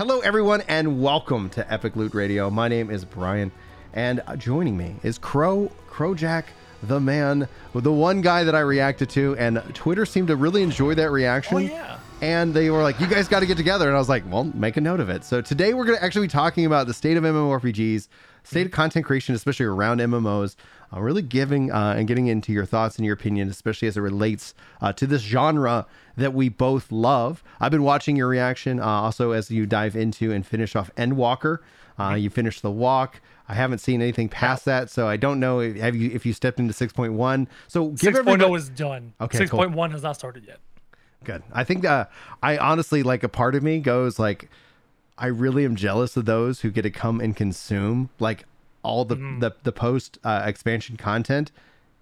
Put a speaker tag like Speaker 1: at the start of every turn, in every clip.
Speaker 1: Hello, everyone, and welcome to Epic Loot Radio. My name is Brian, and joining me is Crow, Crowjack, the man, the one guy that I reacted to, and Twitter seemed to really enjoy that reaction.
Speaker 2: Oh yeah.
Speaker 1: And they were like, "You guys got to get together," and I was like, "Well, make a note of it." So today we're going to actually be talking about the state of MMORPGs, state of content creation, especially around MMOs. Uh, really giving uh, and getting into your thoughts and your opinion, especially as it relates uh, to this genre that we both love. I've been watching your reaction uh, also as you dive into and finish off Endwalker. Uh, you finished the walk. I haven't seen anything past that, so I don't know if, have you if you stepped into six point one. So give
Speaker 2: Six
Speaker 1: everybody
Speaker 2: is done.
Speaker 1: Okay,
Speaker 2: Six
Speaker 1: cool.
Speaker 2: point one has not started yet.
Speaker 1: Good. I think uh, I honestly like a part of me goes like, I really am jealous of those who get to come and consume like all the
Speaker 2: Mm-hmm.
Speaker 1: the, the post uh, expansion content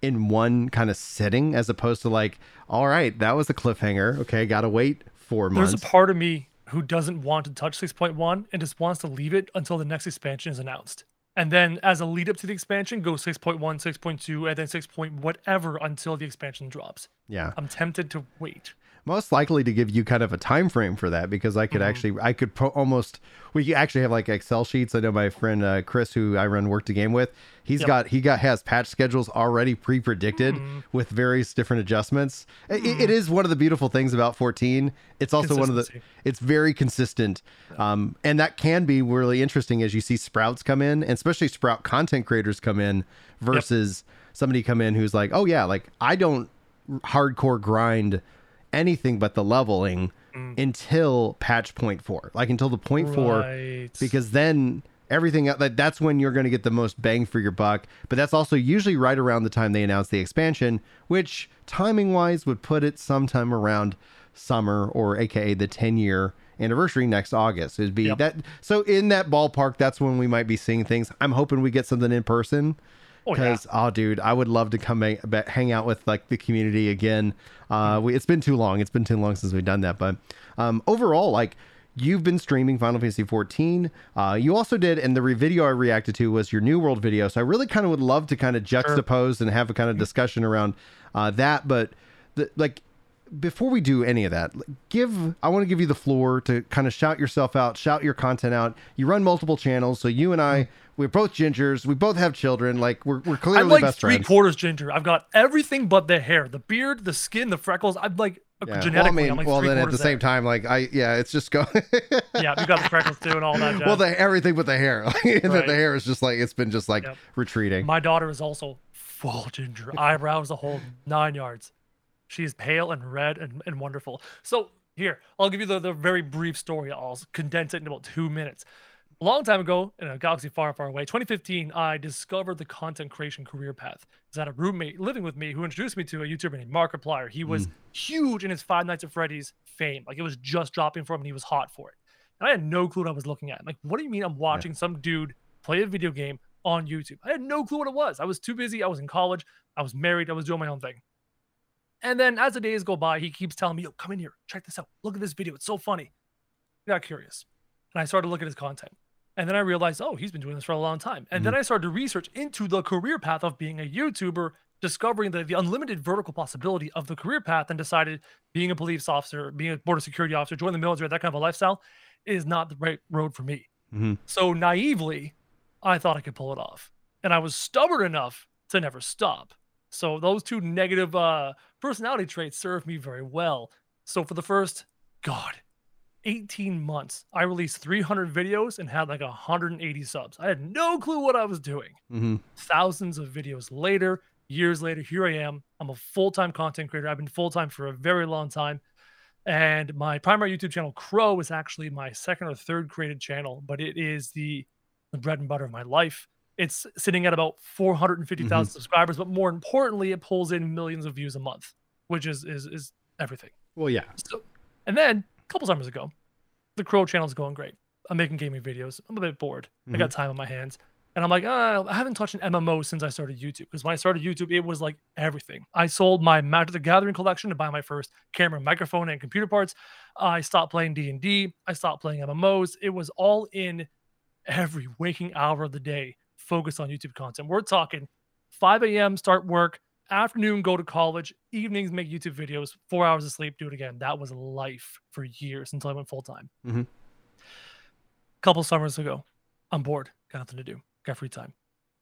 Speaker 1: in one kind of sitting, as opposed to like, all right, that was a cliffhanger. Okay, gotta wait four months.
Speaker 2: There's a part of me who doesn't want to touch 6.1 and just wants to leave it until the next expansion is announced. And then as a lead up to the expansion, go 6.1, 6.2, and then 6. Point whatever until the expansion drops.
Speaker 1: yeah,
Speaker 2: I'm tempted to wait.
Speaker 1: Most likely to give you kind of a time frame for that because I
Speaker 2: Mm-hmm.
Speaker 1: could actually I could pro- almost we actually have like Excel sheets. I know my friend uh, Chris who I run work to game with. He's
Speaker 2: Yep.
Speaker 1: got he got has patch schedules already pre-predicted
Speaker 2: Mm-hmm.
Speaker 1: with various different adjustments. I- I- it is one of the beautiful things about 14. It's also one of the it's very consistent. Um, and that can be really interesting as you see sprouts come in and especially sprout content creators come in versus somebody come in who's like, "Oh yeah, like I don't hardcore grind anything but the leveling mm. until patch point four, like until the point four,
Speaker 2: Right.
Speaker 1: because then everything that that's when you're going to get the most bang for your buck. But that's also usually right around the time they announce the expansion, which timing wise would put it sometime around summer or AKA the 10 year anniversary next August. It'd be
Speaker 2: Yep.
Speaker 1: that. So in that ballpark, that's when we might be seeing things. I'm hoping we get something in person
Speaker 2: Oh, yeah.
Speaker 1: because oh, dude, I would love to come hang, hang out with like the community again. Uh, we, it's been too long. It's been too long since we've done that. But um, overall, like you've been streaming Final Fantasy 14. Uh, you also did, and the re- video I reacted to was your New World video. So I really kind of would love to kind of juxtapose and have a kind of discussion around uh, that. But the, like before we do any of that, give I want to give you the floor to kind of shout yourself out, shout your content out. You run multiple channels, so you and I, mm-hmm. we're both gingers. We both have children. Like we're we're clearly
Speaker 2: I'm like
Speaker 1: best
Speaker 2: three
Speaker 1: friends.
Speaker 2: quarters ginger. I've got everything but the hair, the beard, the skin, the freckles. I'm like uh,
Speaker 1: Yeah.
Speaker 2: genetically.
Speaker 1: well, I mean,
Speaker 2: I'm like
Speaker 1: well, then at the same
Speaker 2: there.
Speaker 1: time, like I, yeah, it's just going.
Speaker 2: yeah, you got the freckles too and all that. Jazz.
Speaker 1: well, the everything but the hair,
Speaker 2: Right.
Speaker 1: the hair is just like it's been just like
Speaker 2: Yep.
Speaker 1: retreating.
Speaker 2: My daughter is also full ginger, eyebrows, the whole nine yards. She's pale and red and, and wonderful. So here, I'll give you the, the very brief story. I'll condense it in about two minutes. A long time ago, in a galaxy far, far away, 2015, I discovered the content creation career path. I had a roommate living with me who introduced me to a YouTuber named Markiplier. He was mm. huge in his Five Nights at Freddy's fame. Like it was just dropping for him and he was hot for it. And I had no clue what I was looking at. Like, what do you mean I'm watching some dude play a video game on YouTube? I had no clue what it was. I was too busy. I was in college. I was married. I was doing my own thing. And then as the days go by, he keeps telling me, yo, come in here. Check this out. Look at this video. It's so funny. I got curious. And I started to look at his content. And then I realized, oh, he's been doing this for a long time. And then I started to research into the career path of being a YouTuber, discovering the, the unlimited vertical possibility of the career path, and decided being a police officer, being a border security officer, joining the military, that kind of a lifestyle is not the right road for me.
Speaker 1: Mhm.
Speaker 2: So naively, I thought I could pull it off. And I was stubborn enough to never stop. So those two negative uh, personality traits served me very well. So for the first, God, 18 months, I released 300 videos and had like 180 subs. I had no clue what I was doing.
Speaker 1: Mhm.
Speaker 2: Thousands of videos later, years later, here I am. I'm a full time content creator. I've been full time for a very long time. And my primary YouTube channel, Crow, is actually my second or third created channel, but it is the, the bread and butter of my life. It's sitting at about 450,000 subscribers, but more importantly, it pulls in millions of views a month, which is is is everything.
Speaker 1: Well, yeah.
Speaker 2: So, and then a couple summers ago, the Crow channel's going great. I'm making gaming videos. I'm a bit bored. I got time on my hands. And I'm like, uh, I haven't touched an MMO since I started YouTube. Because when I started YouTube, it was like everything. I sold my Magic the Gathering collection to buy my first camera, microphone, and computer parts. I stopped playing D&D. I stopped playing MMOs. It was all in every waking hour of the day focused on YouTube content. We're talking 5 a.m. start work, afternoon go to college, evenings make YouTube videos, four hours of sleep, do it again. That was life for years until I went full time.
Speaker 1: Mhm.
Speaker 2: couple summers ago. I'm bored, got nothing to do, got free time,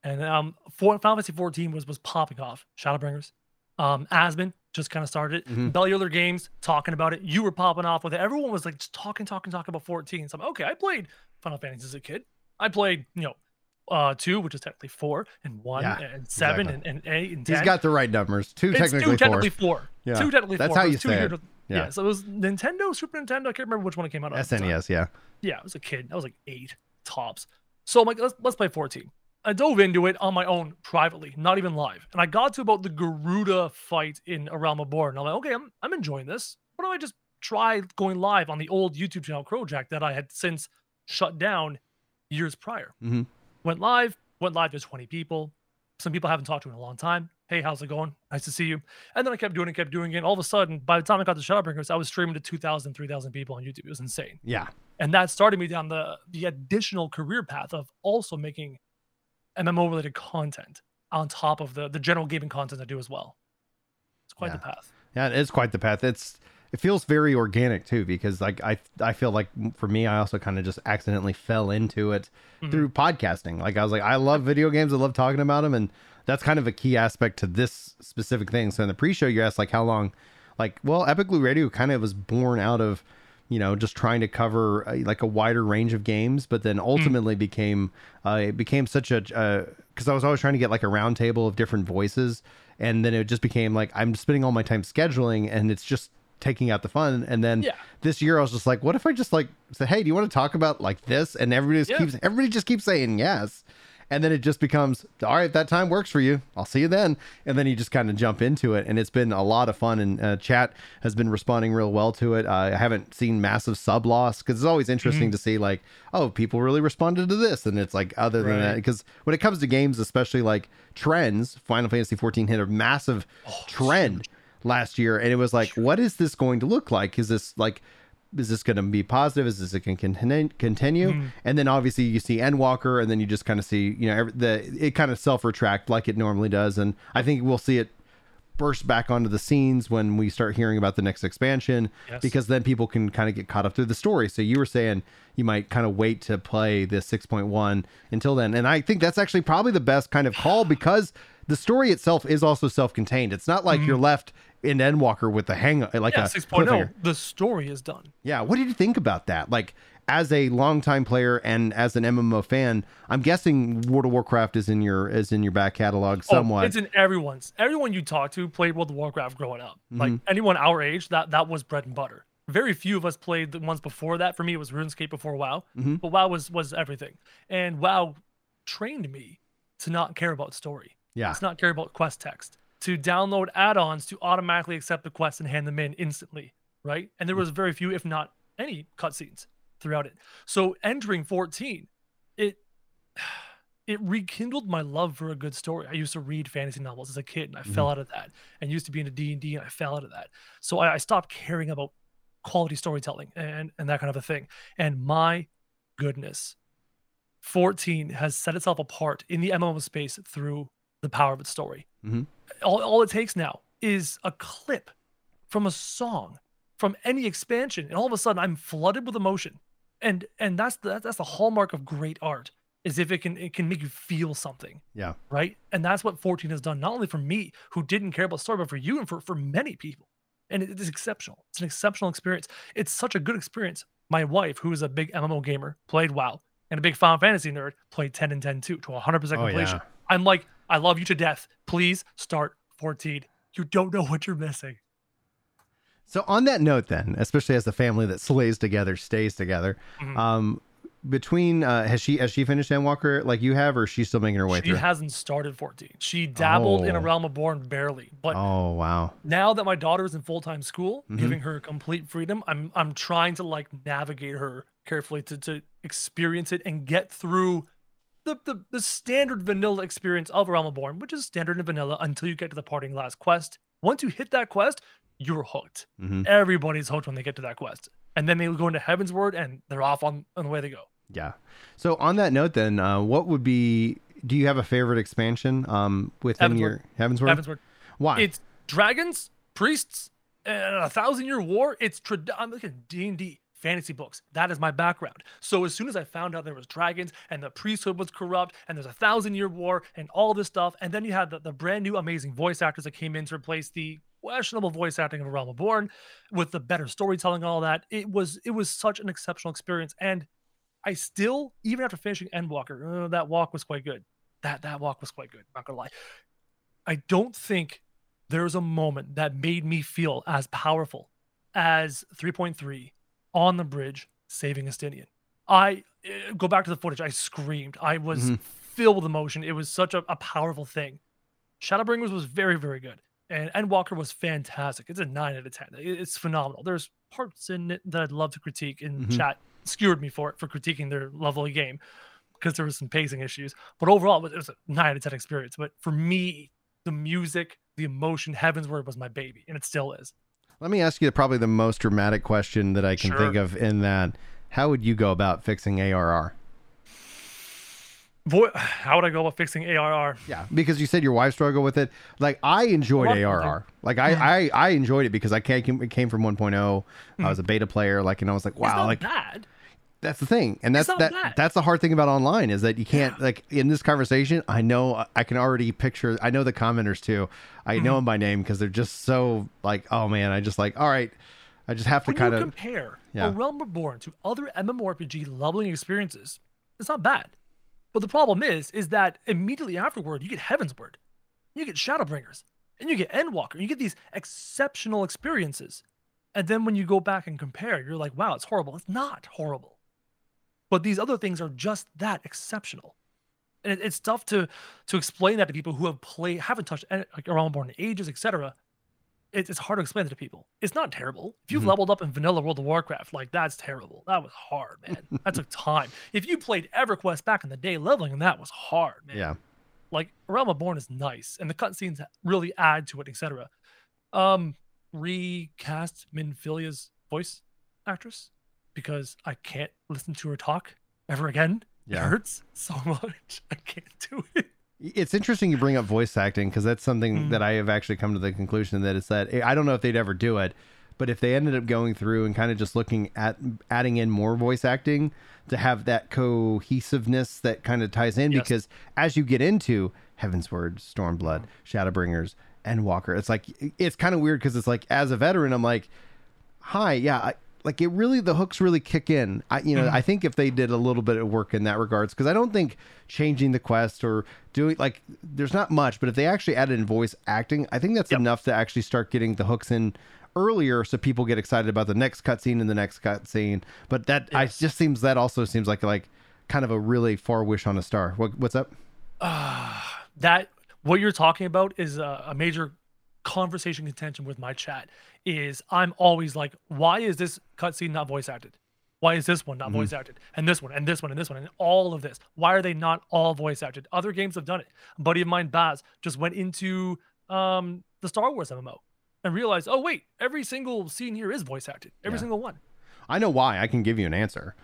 Speaker 2: and um, Final Fantasy 14 was was popping off. Shadowbringers, um, Asmon just kind of started it.
Speaker 1: Mhm.
Speaker 2: Bellular Games talking about it. You were popping off with it. Everyone was like just talking, talking, talking about 14. So I'm okay. I played Final Fantasy as a kid. I played, you know, uh, two, which is technically four, and one,
Speaker 1: Yeah,
Speaker 2: and seven,
Speaker 1: exactly.
Speaker 2: and, and eight, and ten.
Speaker 1: He's got the right numbers. Two
Speaker 2: it's
Speaker 1: technically
Speaker 2: two, technically
Speaker 1: four.
Speaker 2: four.
Speaker 1: Yeah.
Speaker 2: Two technically
Speaker 1: That's
Speaker 2: four.
Speaker 1: how you say it. Yeah.
Speaker 2: Yeah. So it was Nintendo, Super Nintendo. I can't remember which one it came out of. at.
Speaker 1: SNES, yeah.
Speaker 2: Yeah, I was a kid. I was like eight tops. So I'm like, let's let's play 14. I dove into it on my own privately, not even live. And I got to about the Garuda fight in A Realm of Born. And I'm like, okay, I'm I'm enjoying this. Why don't I just try going live on the old YouTube channel Crowjack that I had since shut down years prior?
Speaker 1: Mhm.
Speaker 2: Went live, went live to 20 people. Some people I haven't talked to in a long time. Hey, how's it going? Nice to see you. And then I kept doing it, kept doing it. And all of a sudden, by the time I got to Shadowbringers, I was streaming to 2,000, 3,000 people on YouTube. It was insane
Speaker 1: Yeah.
Speaker 2: and that started me down the the additional career path of also making MMO related content on top of the the general gaming content I do as well. It's quite the path.
Speaker 1: Yeah, it is quite the path. It's it feels very organic too because like I I feel like for me I also kind of just accidentally fell into it
Speaker 2: Mhm.
Speaker 1: through podcasting. Like I was like I love video games, I love talking about them and that's kind of a key aspect to this specific thing. So in the pre-show you asked like how long like well Epic Loot Radio kind of was born out of you know just trying to cover a, like a wider range of games but then ultimately became uh, it became such a because i was always trying to get like a round table of different voices and then it just became like i'm spending all my time scheduling and it's just taking out the fun. And then
Speaker 2: Yeah.
Speaker 1: this year i was just like what if i just like say hey do you want to talk about like this? And everybody just
Speaker 2: Yeah.
Speaker 1: keeps everybody just keeps saying yes. And then it just becomes all right that time works for you. I'll see you then. And then you just kind of jump into it. And it's been a lot of fun. And uh, chat has been responding real well to it. Uh, i haven't seen massive sub loss because it's always interesting to see like oh people really responded to this. And it's like other than that because when it comes to games especially like trends final fantasy 14 hit a massive trend last year and it was like what is this going to look like is this like is this going to be positive? Is this going to continue?
Speaker 2: Mm-hmm.
Speaker 1: And then obviously you see Endwalker, and then you just kind of see, you know, the it kind of self retract like it normally does. And I think we'll see it burst back onto the scenes when we start hearing about the next expansion,
Speaker 2: Yes.
Speaker 1: because then people can kind of get caught up through the story. So you were saying you might kind of wait to play the 6.1 until then, and I think that's actually probably the best kind of call because the story itself is also self contained. It's not like you're left in Endwalker with a hang like
Speaker 2: Mm-hmm. Yeah,
Speaker 1: a
Speaker 2: 6.0.
Speaker 1: cliffhanger.
Speaker 2: The story is done.
Speaker 1: Yeah, what did you think about that? Like, as a longtime player and as an MMO fan, I'm guessing World of Warcraft is in your is in your back catalog
Speaker 2: Oh,
Speaker 1: somewhat.
Speaker 2: it's in everyone's. Everyone you talk to played World of Warcraft growing up. Like
Speaker 1: Mm-hmm.
Speaker 2: anyone our age, that that was bread and butter. Very few of us played the ones before that. For me, it was RuneScape before WoW.
Speaker 1: Mm-hmm.
Speaker 2: But WoW was was everything, and WoW trained me to not care about story.
Speaker 1: Yeah,
Speaker 2: to not care about quest text. To download add-ons to automatically accept the quest and hand them in instantly, right? And there was very few, if not any, cutscenes throughout it. So entering 14, it it rekindled my love for a good story. I used to read fantasy novels as a kid, and I fell mm-hmm. out of that. And used to be into D and D, and I fell out of that. So I, I stopped caring about quality storytelling and and that kind of a thing. And my goodness, 14 has set itself apart in the MMO space through the power of its story.
Speaker 1: Mhm.
Speaker 2: All, all it takes now is a clip from a song from any expansion, and all of a sudden I'm flooded with emotion. And and that's the that's the hallmark of great art is if it can it can make you feel something
Speaker 1: yeah,
Speaker 2: right? And that's what 14 has done, not only for me, who didn't care about story, but for you and for, for many people. And it is exceptional. It's an exceptional experience. It's such a good experience. My wife, who is a big MMO gamer, played WoW, and a big Final Fantasy nerd, played 10 and 10 too, to 100%
Speaker 1: Oh,
Speaker 2: completion.
Speaker 1: yeah.
Speaker 2: I'm like, I love you to death. Please start 14. You don't know what you're missing.
Speaker 1: So on that note, then, especially as the family that slays together, stays together,
Speaker 2: Mhm.
Speaker 1: um, between uh, has she has she finished Endwalker like you have, or is she still making her way
Speaker 2: She
Speaker 1: through?
Speaker 2: She hasn't started 14. She dabbled in a
Speaker 1: Oh.
Speaker 2: Realm of Born barely, but
Speaker 1: oh wow,
Speaker 2: now that my daughter is in full-time school
Speaker 1: Mhm.
Speaker 2: giving her complete freedom i'm i'm trying to like navigate her carefully to to experience it and get through the the, the standard vanilla experience of realm of born which is standard and vanilla until you get to the parting glass quest once you hit that quest you're hooked
Speaker 1: hmm
Speaker 2: everybody's hooked when they get to that quest and then they go into Heavensward and they're off on, on the way they go
Speaker 1: yeah. So on that note, then, uh, what would be? Do you have a favorite expansion um, within
Speaker 2: Heavensward.
Speaker 1: your Heavensward?
Speaker 2: heaven's word
Speaker 1: Why?
Speaker 2: It's dragons, priests, and a thousand year war. It's trad- I'm looking D and D fantasy books. That is my background. So as soon as I found out there was dragons and the priesthood was corrupt and there's a thousand year war and all this stuff, and then you had the, the brand new amazing voice actors that came in to replace the questionable voice acting of *A Realm Born with the better storytelling all that. It was it was such an exceptional experience. And I still, even after finishing Endwalker, uh, that walk was quite good. That that walk was quite good. Not gonna lie. I don't think there's a moment that made me feel as powerful as 3.3 on the bridge saving Estinian. I uh, go back to the footage. I screamed. I was
Speaker 1: Mhm.
Speaker 2: filled with emotion. It was such a, a powerful thing. Shadowbringers was very, very good. And Endwalker was fantastic. It's a nine out of ten. It's phenomenal. There's parts in it that I'd love to critique in
Speaker 1: Mhm.
Speaker 2: chat. Skewered me for it for critiquing their lovely game because there was some pacing issues. But overall, it was- a nine out of ten experience. But for me, the music, the emotion, Heavensward was my baby, and it still is.
Speaker 1: Let me ask you probably the most dramatic question that I can think of in that. How would you go about fixing ARR?
Speaker 2: How would I go about fixing ARR?
Speaker 1: Yeah, because you said your wife struggled with it. Like I enjoyed
Speaker 2: A lot of people
Speaker 1: ARR. Like I, I, I enjoyed it because I came, came from 1.0. I was a beta player. Like, and I was like, wow,
Speaker 2: not
Speaker 1: like
Speaker 2: bad.
Speaker 1: That's the thing, and that's
Speaker 2: not
Speaker 1: that. That's the hard thing about online is that you can't like in this conversation. I know I can already picture. I know the commenters too. I
Speaker 2: Mm-hmm.
Speaker 1: know them by name because they're just so like, oh man, I just like, all right, I just have to
Speaker 2: When
Speaker 1: kind
Speaker 2: you
Speaker 1: of
Speaker 2: compare
Speaker 1: yeah.
Speaker 2: a Realm Reborn to other MMORPG leveling experiences, it's not bad. But the problem is, is that immediately afterward, you get Heavensward, you get Shadowbringers, and you get Endwalker. You get these exceptional experiences. And then when you go back and compare, you're like, wow, it's horrible. It's not horrible. But these other things are just that exceptional. And it, it's tough to to explain that to people who have played, haven't touched any- like Realm Reborn in ages, etc it, it's hard to explain it to people. It's not terrible. If you've
Speaker 1: Mhm.
Speaker 2: leveled up in vanilla World of Warcraft, like that's terrible. That was hard, man. that took time. If you played EverQuest back in the day, leveling and that was hard, man.
Speaker 1: yeah.
Speaker 2: Like Realm of Born is nice, and the cutscenes really add to it, etc. Um, recast Minfilia's voice actress because I can't listen to her talk ever again. It
Speaker 1: Yeah.
Speaker 2: hurts so much. I can't do it.
Speaker 1: It's interesting you bring up voice acting because that's something
Speaker 2: Mhm.
Speaker 1: that I have actually come to the conclusion that it's that I don't know if they'd ever do it, but if they ended up going through and kind of just looking at adding in more voice acting to have that cohesiveness that kind of ties in,
Speaker 2: Yes.
Speaker 1: because as you get into Heavensward, Stormblood, Shadowbringers, Endwalker, it's like it's kind of weird because it's like as a veteran, I'm like, hi, yeah, I, like it really the hooks really kick in. I you know
Speaker 2: Mhm.
Speaker 1: I think if they did a little bit of work in that regards because I don't think changing the quest or doing like there's not much, but if they actually added in voice acting, I think that's
Speaker 2: Yep.
Speaker 1: enough to actually start getting the hooks in earlier so people get excited about the next cutscene and the next cutscene. But that I just seems that also seems like like kind of a really far wish on a star. What, what's up?
Speaker 2: Ah, that what you're talking about is a, a major conversation contention with my chat. Is I'm always like, why is this cutscene not voice acted? Why is this one not
Speaker 1: Mhm.
Speaker 2: voice acted? And this one, and this one, and this one, and all of this. Why are they not all voice acted? Other games have done it. A buddy of mine, Baz, just went into um, the Star Wars MMO and realized, oh wait, every single scene here is voice acted. Every
Speaker 1: Yeah.
Speaker 2: single one.
Speaker 1: I know why. I can give you an answer.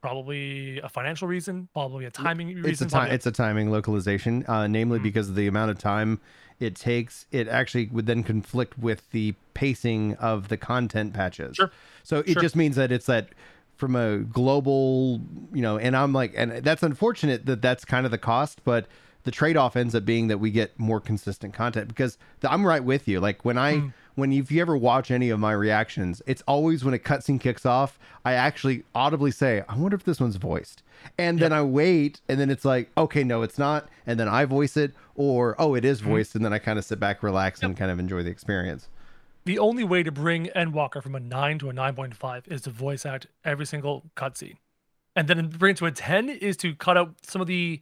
Speaker 2: Probably a financial reason, probably a timing
Speaker 1: It's a
Speaker 2: reason. a-
Speaker 1: It's a timing localization, uh, namely
Speaker 2: Mm.
Speaker 1: because of the amount of time it takes. It actually would then conflict with the pacing of the content patches.
Speaker 2: Sure.
Speaker 1: So it
Speaker 2: Sure.
Speaker 1: just means that it's that from a global, you know, and I'm like, and that's unfortunate that that's kind of the cost, but the trade-off ends up being that we get more consistent content because the, I'm right with you. Like when I
Speaker 2: Mm.
Speaker 1: When if you ever watch any of my reactions, it's always when a cutscene kicks off, I actually audibly say, "I wonder if this one's voiced," and then I wait, and then it's like, "Okay, no, it's not," and then I voice it, or "Oh, it is mm-hmm. voiced," and then I kind of sit back, relax, and kind of enjoy the experience.
Speaker 2: the only way to bring Endwalker from a 9 to a 9.5 is to voice act every single cutscene. And then bring it to a 10 is to cut out some of the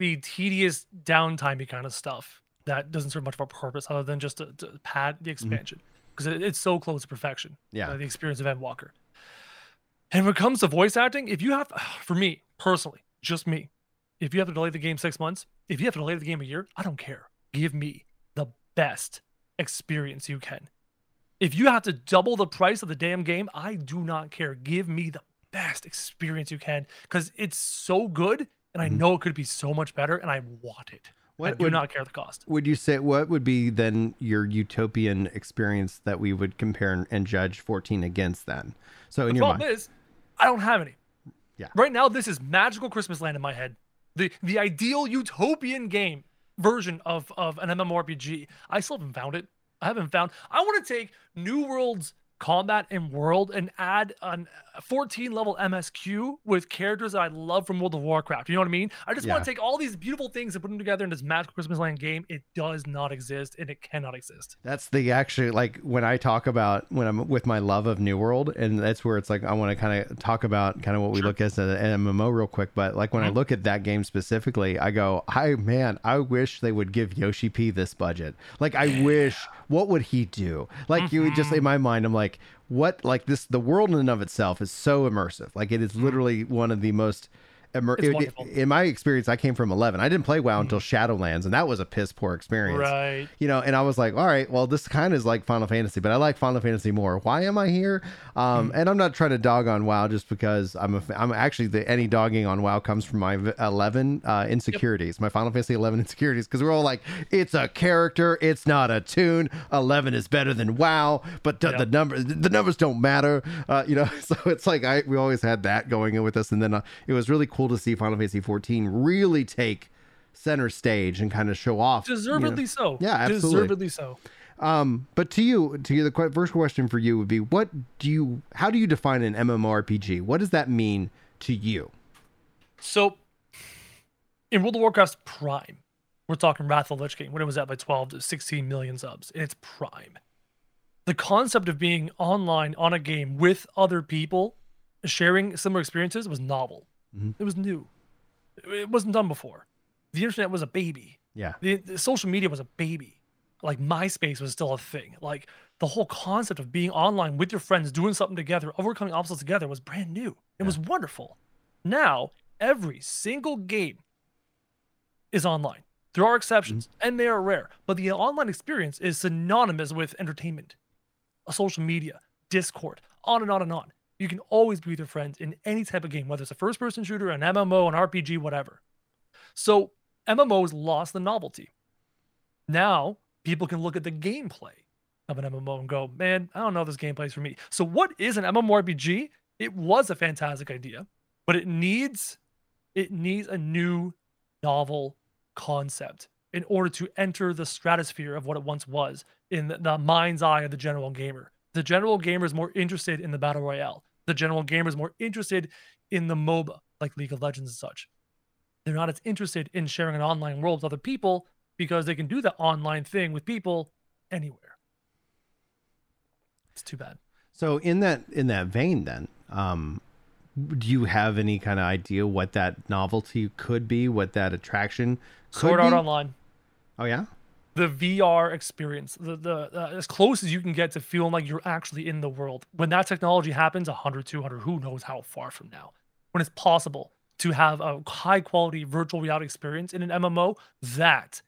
Speaker 2: the tedious downtimey kind of stuff that doesn't serve much of a purpose other than just to, to pad the expansion because it, it's so close to perfection.
Speaker 1: Yeah.
Speaker 2: uh, the experience of Endwalker. And when it comes to voice acting, if you have, for me personally, just me, if you have to delay the game six months, if you have to delay the game a year, I don't care. Give me the best experience you can. If you have to double the price of the damn game, I do not care. Give me the best experience you can because it's so good and I
Speaker 1: Mhm.
Speaker 2: know it could be so much better and I want it. I do not care the cost.
Speaker 1: Would you say what would be then your utopian experience that we would compare and, and judge 14 against then? So in
Speaker 2: the
Speaker 1: your
Speaker 2: problem
Speaker 1: mind,
Speaker 2: is, I don't have any.
Speaker 1: Yeah.
Speaker 2: Right now, this is magical Christmas land in my head. The the ideal utopian game version of of an MMORPG. I still haven't found it. I haven't found. I want to take New World's combat and world and add an, a 14 level MSQ with characters that I love from World of Warcraft. You know what I mean? I just
Speaker 1: Yeah.
Speaker 2: want to take all these beautiful things and put them together in this magical Christmas land game. It does not exist and it cannot exist.
Speaker 1: that's the actually like when I talk about when I'm with my love of New World, and that's where it's like I want to kind of talk about kind of what we look at as an MMO real quick. But like when I
Speaker 2: Mhm.
Speaker 1: look at that game specifically, I go, I man, I wish they would give Yoshi P this budget. Like I wish, what would he do? Like you would just
Speaker 2: Mm-hmm.
Speaker 1: in my mind, I'm like, what? Like this, the world in and of itself is so immersive. Like it is mm-hmm. literally one of the most.
Speaker 2: It's
Speaker 1: it-
Speaker 2: wonderful.
Speaker 1: in my experience, I came from 11. I didn't play WoW until Shadowlands, and that was a piss poor experience.
Speaker 2: Right.
Speaker 1: you know and i was like all right well this kind of is like final fantasy but i like final fantasy more. Why am i here? Um and i'm not trying to dog on wow just because i'm a i'm actually the any dogging on wow comes from my 11 uh insecurities my final fantasy 11 insecurities because we're all like it's a character it's not a tune 11 is better than wow but the, the numbers the numbers don't matter uh you know? So it's like i we always had that going in with us and then uh, it was really cool to see final fantasy 14 really take center stage and kind of show off you know.
Speaker 2: Deservedly so.
Speaker 1: Yeah, absolutely.
Speaker 2: Deservedly so.
Speaker 1: Um, but to you, to you, the first question for you would be: What do you? How do you define an MMORPG? What does that mean to you?
Speaker 2: So, in World of Warcraft's prime, we're talking Wrath of the Lich King when it was at by 12 to 16 million subs in its prime. The concept of being online on a game with other people, sharing similar experiences, was novel.
Speaker 1: Mhm.
Speaker 2: It was new. It- wasn't done before. The internet was a baby.
Speaker 1: Yeah,
Speaker 2: The, the social media was a baby. Like MySpace was still a thing. Like the whole concept of being online with your friends, doing something together, overcoming obstacles together was brand new. It was wonderful. Now, every single game is online. There are exceptions, and they are rare, but the online experience is synonymous with entertainment, a social media, Discord, on and on and on. You can always be with your friends in any type of game, whether it's a first person shooter, an MMO, an RPG, whatever. So MMOs lost the novelty. Now people can look at the gameplay of an MMO and go, man, I don't know if this gameplay is for me. So what is an MMORPG? It was a fantastic idea, but it needs it needs a new novel concept in order to enter the stratosphere of what it once was in the mind's eye of the general gamer. The general gamer is more interested in the battle royale. The general gamer is more interested in the MOBA, like League of Legends and such they're not as interested in sharing an online world with other people because they can do that online thing with people anywhere. It's too bad.
Speaker 1: So in that in that vein, then, um, do you have any kind of idea what that novelty could be? What that attraction could
Speaker 2: Sword Art
Speaker 1: be?
Speaker 2: Online,
Speaker 1: Oh yeah,
Speaker 2: the VR experience, the the uh, as close as you can get to feeling like you're actually in the world. When that technology happens, 100, 200, who knows how far from now, when it's possible to have a high quality virtual reality experience in an MMO, that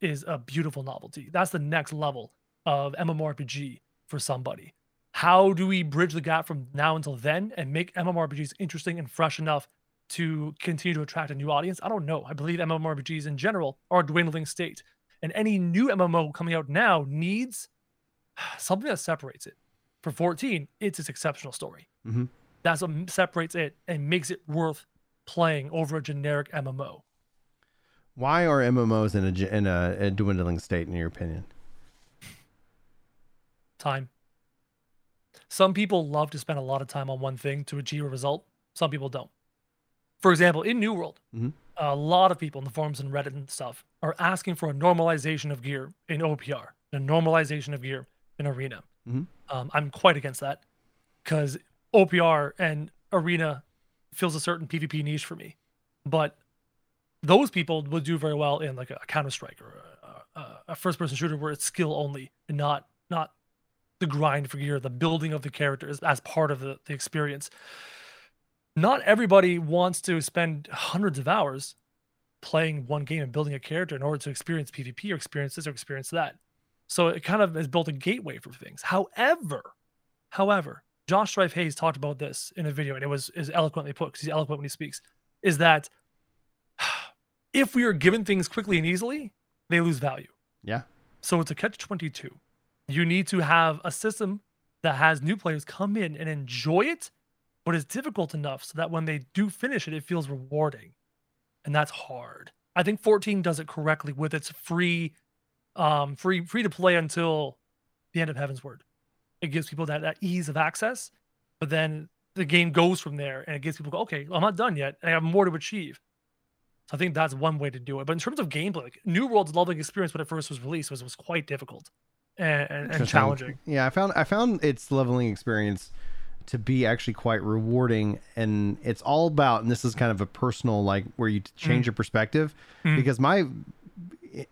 Speaker 2: is a beautiful novelty. That's the next level of MMORPG for somebody. How do we bridge the gap from now until then and make MMORPGs interesting and fresh enough to continue to attract a new audience? I don't know. I believe MMORPGs in general are a dwindling state. And any new MMO coming out now needs something that separates it. For 14, it's its exceptional story.
Speaker 1: Mhm.
Speaker 2: That's what separates it and makes it worth playing over a generic MMO.
Speaker 1: why are MMOs in a in a, a dwindling state, in your opinion?
Speaker 2: Time. Some people love to spend a lot of time on one thing to achieve a result. Some people don't. For example, in New World,
Speaker 1: Mhm.
Speaker 2: A lot of people in the forums and Reddit and stuff are asking for a normalization of gear in OPR, a normalization of gear in Arena.
Speaker 1: Mhm.
Speaker 2: Um, I'm quite against that because OPR and Arena fills a certain PvP niche for me. But those people would do very well in like a Counter Strike or a, a, a first person shooter where it's skill only and not not the grind for gear, the building of the characters as part of the, the experience. Not everybody wants to spend hundreds of hours playing one game and building a character in order to experience PvP or experience this or experience that. So it kind of has built a gateway for things. However, however, Josh Strife Hayes talked about this in a video, and it was is eloquently put because he's eloquent when he speaks. Is that if we are given things quickly and easily, they lose value.
Speaker 1: Yeah.
Speaker 2: So it's a catch 22. You need to have a system that has new players come in and enjoy it, but it's difficult enough so that when they do finish it, it feels rewarding. And that's hard. I think 14 does it correctly with its free um free free to play until the end of Heavensward. It gives people that, that ease of access, but then the game goes from there and it gives people go, okay, I'm not done yet. I have more to achieve. So I think that's one way to do it. But in terms of gameplay, like New World's leveling experience when it first was released was was quite difficult and, and, and challenging.
Speaker 1: Yeah, I found I found its leveling experience to be actually quite rewarding and it's all about and this is kind of a personal like where you change
Speaker 2: Mm.
Speaker 1: your perspective
Speaker 2: Mm.
Speaker 1: because my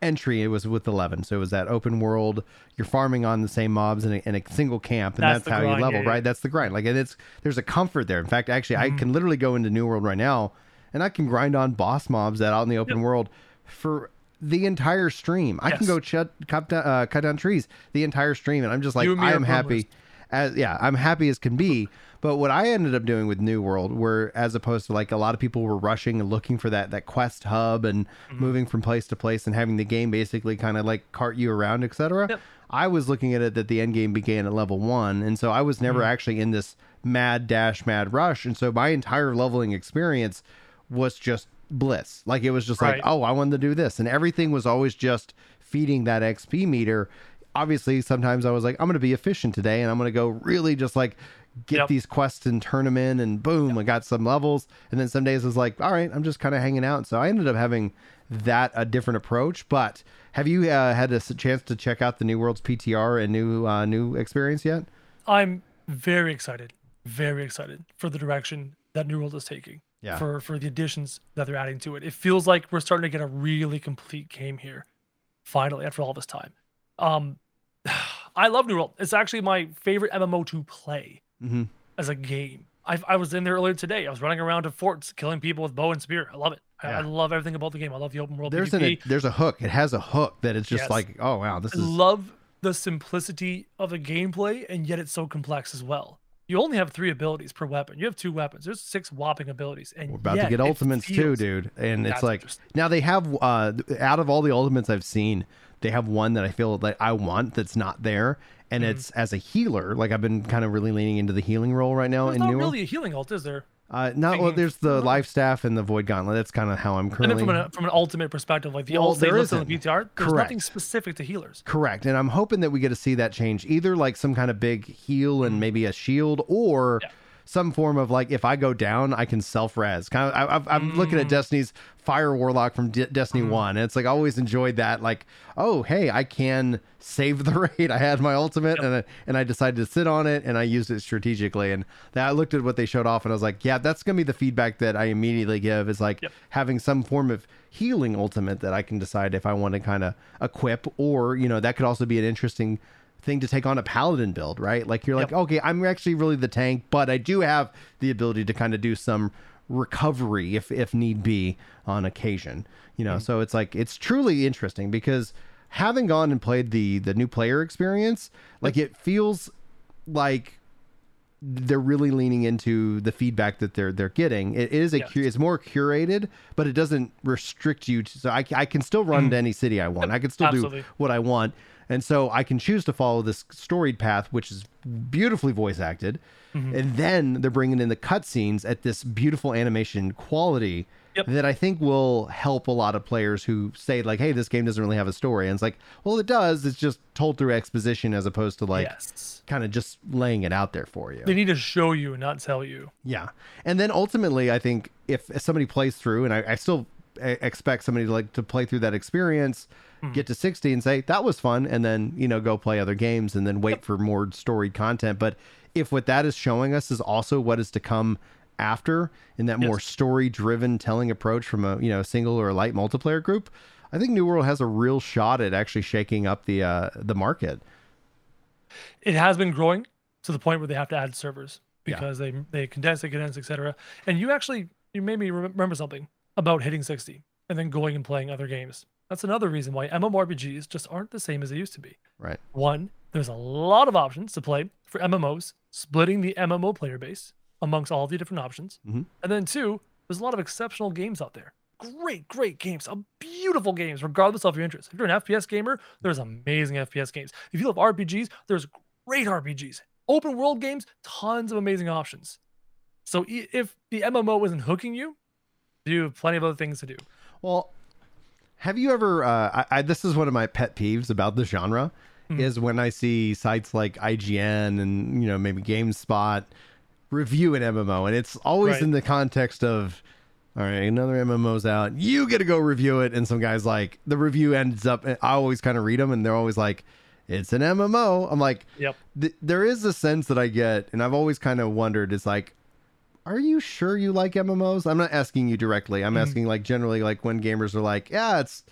Speaker 1: entry it was with 11 so it was that open world you're farming on the same mobs in a, in a single camp and
Speaker 2: That's
Speaker 1: that's, how
Speaker 2: grind,
Speaker 1: you level
Speaker 2: yeah, yeah.
Speaker 1: right that's the grind like and it's there's a comfort there in fact actually i
Speaker 2: Mhm.
Speaker 1: can literally go into new world right now and i can grind on boss mobs that out in the open
Speaker 2: Yep.
Speaker 1: world for the entire stream i can go cut, cut, down, uh, cut down trees the entire stream and i'm just like
Speaker 2: You and me
Speaker 1: i am happy
Speaker 2: farmers.
Speaker 1: As yeah, I'm happy as can be. But what I ended up doing with New World, where as opposed to like a lot of people were rushing and looking for that that quest hub and
Speaker 2: Mhm.
Speaker 1: moving from place to place and having the game basically kind of like cart you around, etc.
Speaker 2: Yep.
Speaker 1: I was looking at it that the end game began at level one, and so I was never
Speaker 2: Mhm.
Speaker 1: actually in this mad dash, mad rush, and so my entire leveling experience was just bliss. Like it was just
Speaker 2: Right.
Speaker 1: like, oh, I wanted to do this, and everything was always just feeding that XP meter. Obviously, sometimes I was like, I'm going to be efficient today, and I'm going to go really just like get
Speaker 2: Yep.
Speaker 1: these quests and turn them in, and boom, I got some levels. And then some days I was like, all right, I'm just kind of hanging out. So I ended up having that a different approach. But have you uh, had a chance to check out the New Worlds PTR and new uh, new experience yet?
Speaker 2: I'm very excited, very excited for the direction that New World is taking.
Speaker 1: Yeah.
Speaker 2: For for the additions that they're adding to it. It feels like we're starting to get a really complete game here. Finally, after all this time. Um I love New World. It's actually my favorite MMO to play
Speaker 1: Mm-hmm.
Speaker 2: as a game. I, I was in there earlier today. I was running around to forts, killing people with bow and spear. I love it. I,
Speaker 1: Yeah.
Speaker 2: I love everything about the game. I love the open world
Speaker 1: There's
Speaker 2: PvP.
Speaker 1: an, there's a hook. It has a hook that it's just
Speaker 2: Yes.
Speaker 1: like, oh wow, this
Speaker 2: I
Speaker 1: is
Speaker 2: love the simplicity of the gameplay, and yet it's so complex as well. You only have three abilities per weapon. You have two weapons. There's six whopping abilities, and
Speaker 1: We're about to get ultimates too, dude. And it's like now they have uh out of all the ultimates I've seen, they have one that I feel that I want that's not there, and
Speaker 2: Mhm.
Speaker 1: it's as a healer. Like I've been kind of really leaning into the healing role right now
Speaker 2: There's
Speaker 1: in
Speaker 2: not really a healing ult, is there?
Speaker 1: Uh, not well. There's the life staff and the void gauntlet. That's kind of how I'm
Speaker 2: And
Speaker 1: currently.
Speaker 2: then from an from an ultimate perspective, like the
Speaker 1: Well,
Speaker 2: ult they listed on the. PTR, there's nothing
Speaker 1: Correct.
Speaker 2: specific to healers.
Speaker 1: Correct, and I'm hoping that we get to see that change, either like some kind of big heal and maybe a shield, or
Speaker 2: Yeah.
Speaker 1: Some form of like if I go down, I can self res. Kind of, I, I've, I'm looking at
Speaker 2: Mm.
Speaker 1: Destiny's Fire Warlock from De- Destiny
Speaker 2: Mhm.
Speaker 1: One, and it's like I always enjoyed that. Like, oh hey, I can save the raid. I had my ultimate, and I, and I decided to sit on it, and I used it strategically. And that I looked at what they showed off, and I was like, yeah, that's gonna be the feedback that I immediately give. Is like
Speaker 2: Yep.
Speaker 1: having some form of healing ultimate that I can decide if I want to kind of equip, or you know that could also be an interesting thing to take on a paladin build, right? Like you're like, okay, I'm actually really the tank, but I do have the ability to kind of do some recovery if if need be on occasion. You know, mm-hmm. so it's like it's truly interesting because having gone and played the the new player experience, like it feels like they're really leaning into the feedback that they're they're getting. It is a cu- it's more curated, but it doesn't restrict you. To, so I, I can still run mm-hmm. to any city I want. I can still
Speaker 2: Absolutely.
Speaker 1: do what I want, and so I can choose to follow this storied path, which is beautifully voice acted.
Speaker 2: Mm-hmm.
Speaker 1: And then they're bringing in the cutscenes at this beautiful animation quality
Speaker 2: Yep.
Speaker 1: that I think will help a lot of players who say like, "Hey, this game doesn't really have a story," and it's like, well, it does. It's just told through exposition as opposed to like
Speaker 2: yes.
Speaker 1: kind of just laying it out there for you.
Speaker 2: They need to show you not tell you.
Speaker 1: Yeah, and then ultimately, I think if, somebody plays through, and I, I still expect somebody to like to play through that experience, get to sixty, and say that was fun, and then you know go play other games, and then wait for more storied content. But if what that is showing us is also what is to come after in that more story driven telling approach from a you know single or light multiplayer group, I think New World has a real shot at actually shaking up the uh, the market.
Speaker 2: it has been growing to the point where they have to add servers
Speaker 1: Yeah.
Speaker 2: because they they condense, they condense, etc. And you actually you made me remember something about hitting 60 and then going and playing other games. That's another reason why MMORPGs just aren't the same as they used to be.
Speaker 1: Right.
Speaker 2: One, there's a lot of options to play for MMOs, splitting the MMO player base amongst all the different options.
Speaker 1: Mhm.
Speaker 2: And then two, there's a lot of exceptional games out there. great, great games, beautiful games, regardless of your interest. If you're an FPS gamer, there's amazing FPS games. If you love RPGs, there's great RPGs. Open world games, tons of amazing options. So if the MMO isn't hooking you, you have plenty of other things to do.
Speaker 1: Well, have you ever? Uh, I, I, this is one of my pet peeves about the genre, mm-hmm. is when I see sites like IGN and you know maybe GameSpot review an MMO, and it's always right. in the context of, all right, another MMO's out, you get to go review it, and some guys like the review ends up. I always kind of read them, and they're always like, it's an MMO. I'm like,
Speaker 2: yep.
Speaker 1: Th- there is a sense that I get, and I've always kind of wondered, is like, are you sure you like MMOs? I'm not asking you directly. I'm mm. asking like generally, like when gamers are like, yeah, it's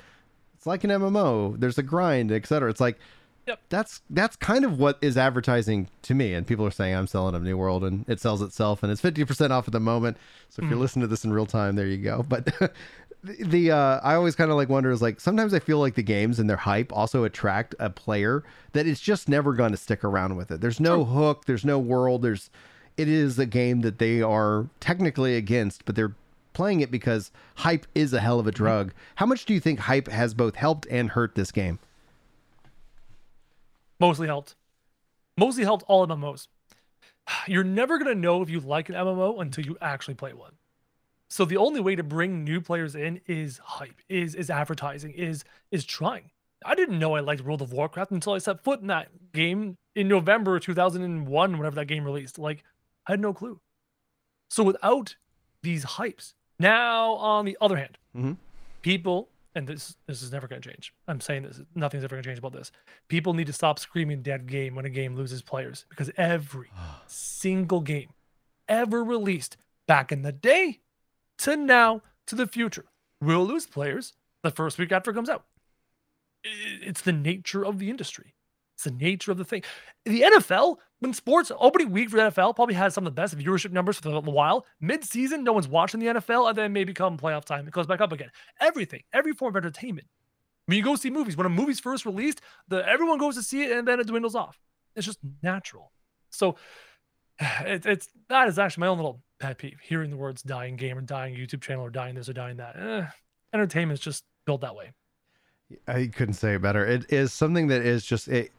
Speaker 1: it's like an MMO. There's a grind, etc. It's like,
Speaker 2: yep.
Speaker 1: that's that's kind of what is advertising to me. And people are saying I'm selling a New World, and it sells itself, and it's 50% off at the moment. So if mm. you're listening to this in real time, there you go. But the, the uh, I always kind of like wonder is like sometimes I feel like the games and their hype also attract a player that is just never going to stick around with it. There's no hook. There's no world. There's it is a game that they are technically against, but they're playing it because hype is a hell of a drug. Mm-hmm. How much do you think hype has both helped and hurt this game?
Speaker 2: Mostly helped. Mostly helped all MMOs. You're never going to know if you like an MMO until you actually play one. So the only way to bring new players in is hype, is is advertising, is is trying. I didn't know I liked World of Warcraft until I set foot in that game in November 2001, whenever that game released. Like I had no clue. So without these hypes, now on the other hand,
Speaker 1: mm-hmm.
Speaker 2: people, and this this is never going to change. I'm saying this, nothing's ever going to change about this. People need to stop screaming dead game when a game loses players because every single game ever released back in the day to now to the future will lose players the first week after it comes out. It's the nature of the industry. It's the nature of the thing. The NFL, when sports opening week for the NFL probably has some of the best viewership numbers for a while. Mid-season, no one's watching the NFL, and then maybe come playoff time, it goes back up again. Everything, every form of entertainment. When you go see movies, when a movie's first released, the everyone goes to see it, and then it dwindles off. It's just natural. So it, it's that is actually my own little pet peeve. Hearing the words "dying game" or "dying YouTube channel" or "dying this" or "dying that." Eh, entertainment is just built that way.
Speaker 1: I couldn't say it better. It is something that is just it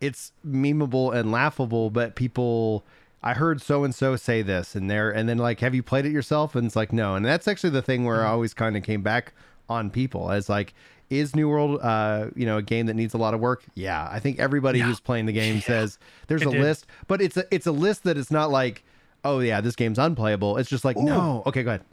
Speaker 1: it's memeable and laughable, but people I heard so and so say this and there and then like have you played it yourself? And it's like no. And that's actually the thing where I mm-hmm. always kind of came back on people as like is New World uh you know a game that needs a lot of work? Yeah. I think everybody yeah. who's playing the game yeah. says there's it a did. list, but it's a it's a list that is not like oh yeah, this game's unplayable. It's just like Ooh. no. Okay, go ahead.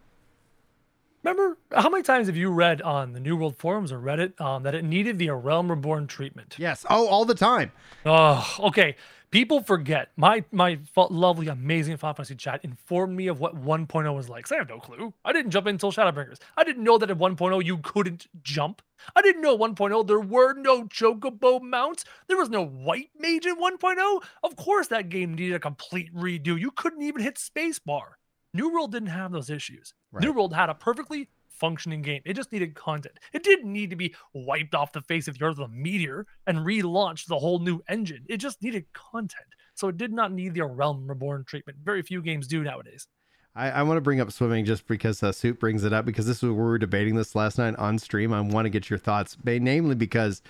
Speaker 2: Remember how many times have you read on the New World forums or Reddit um, that it needed the A Realm Reborn treatment?
Speaker 1: Yes. Oh, all the time.
Speaker 2: Oh, okay. People forget. My my lovely, amazing Final Fantasy chat informed me of what 1.0 was like. So I have no clue. I didn't jump in until Shadowbringers. I didn't know that at 1.0 you couldn't jump. I didn't know 1.0 there were no chocobo mounts. There was no white mage in 1.0. Of course, that game needed a complete redo. You couldn't even hit spacebar. New World didn't have those issues. Right. New World had a perfectly functioning game. It just needed content. It didn't need to be wiped off the face of the earth with a meteor and relaunched the whole new engine. It just needed content. So it did not need the Realm Reborn treatment. Very few games do nowadays.
Speaker 1: I, I want to bring up swimming just because uh, Soup brings it up because this was we were debating this last night on stream. I want to get your thoughts, namely because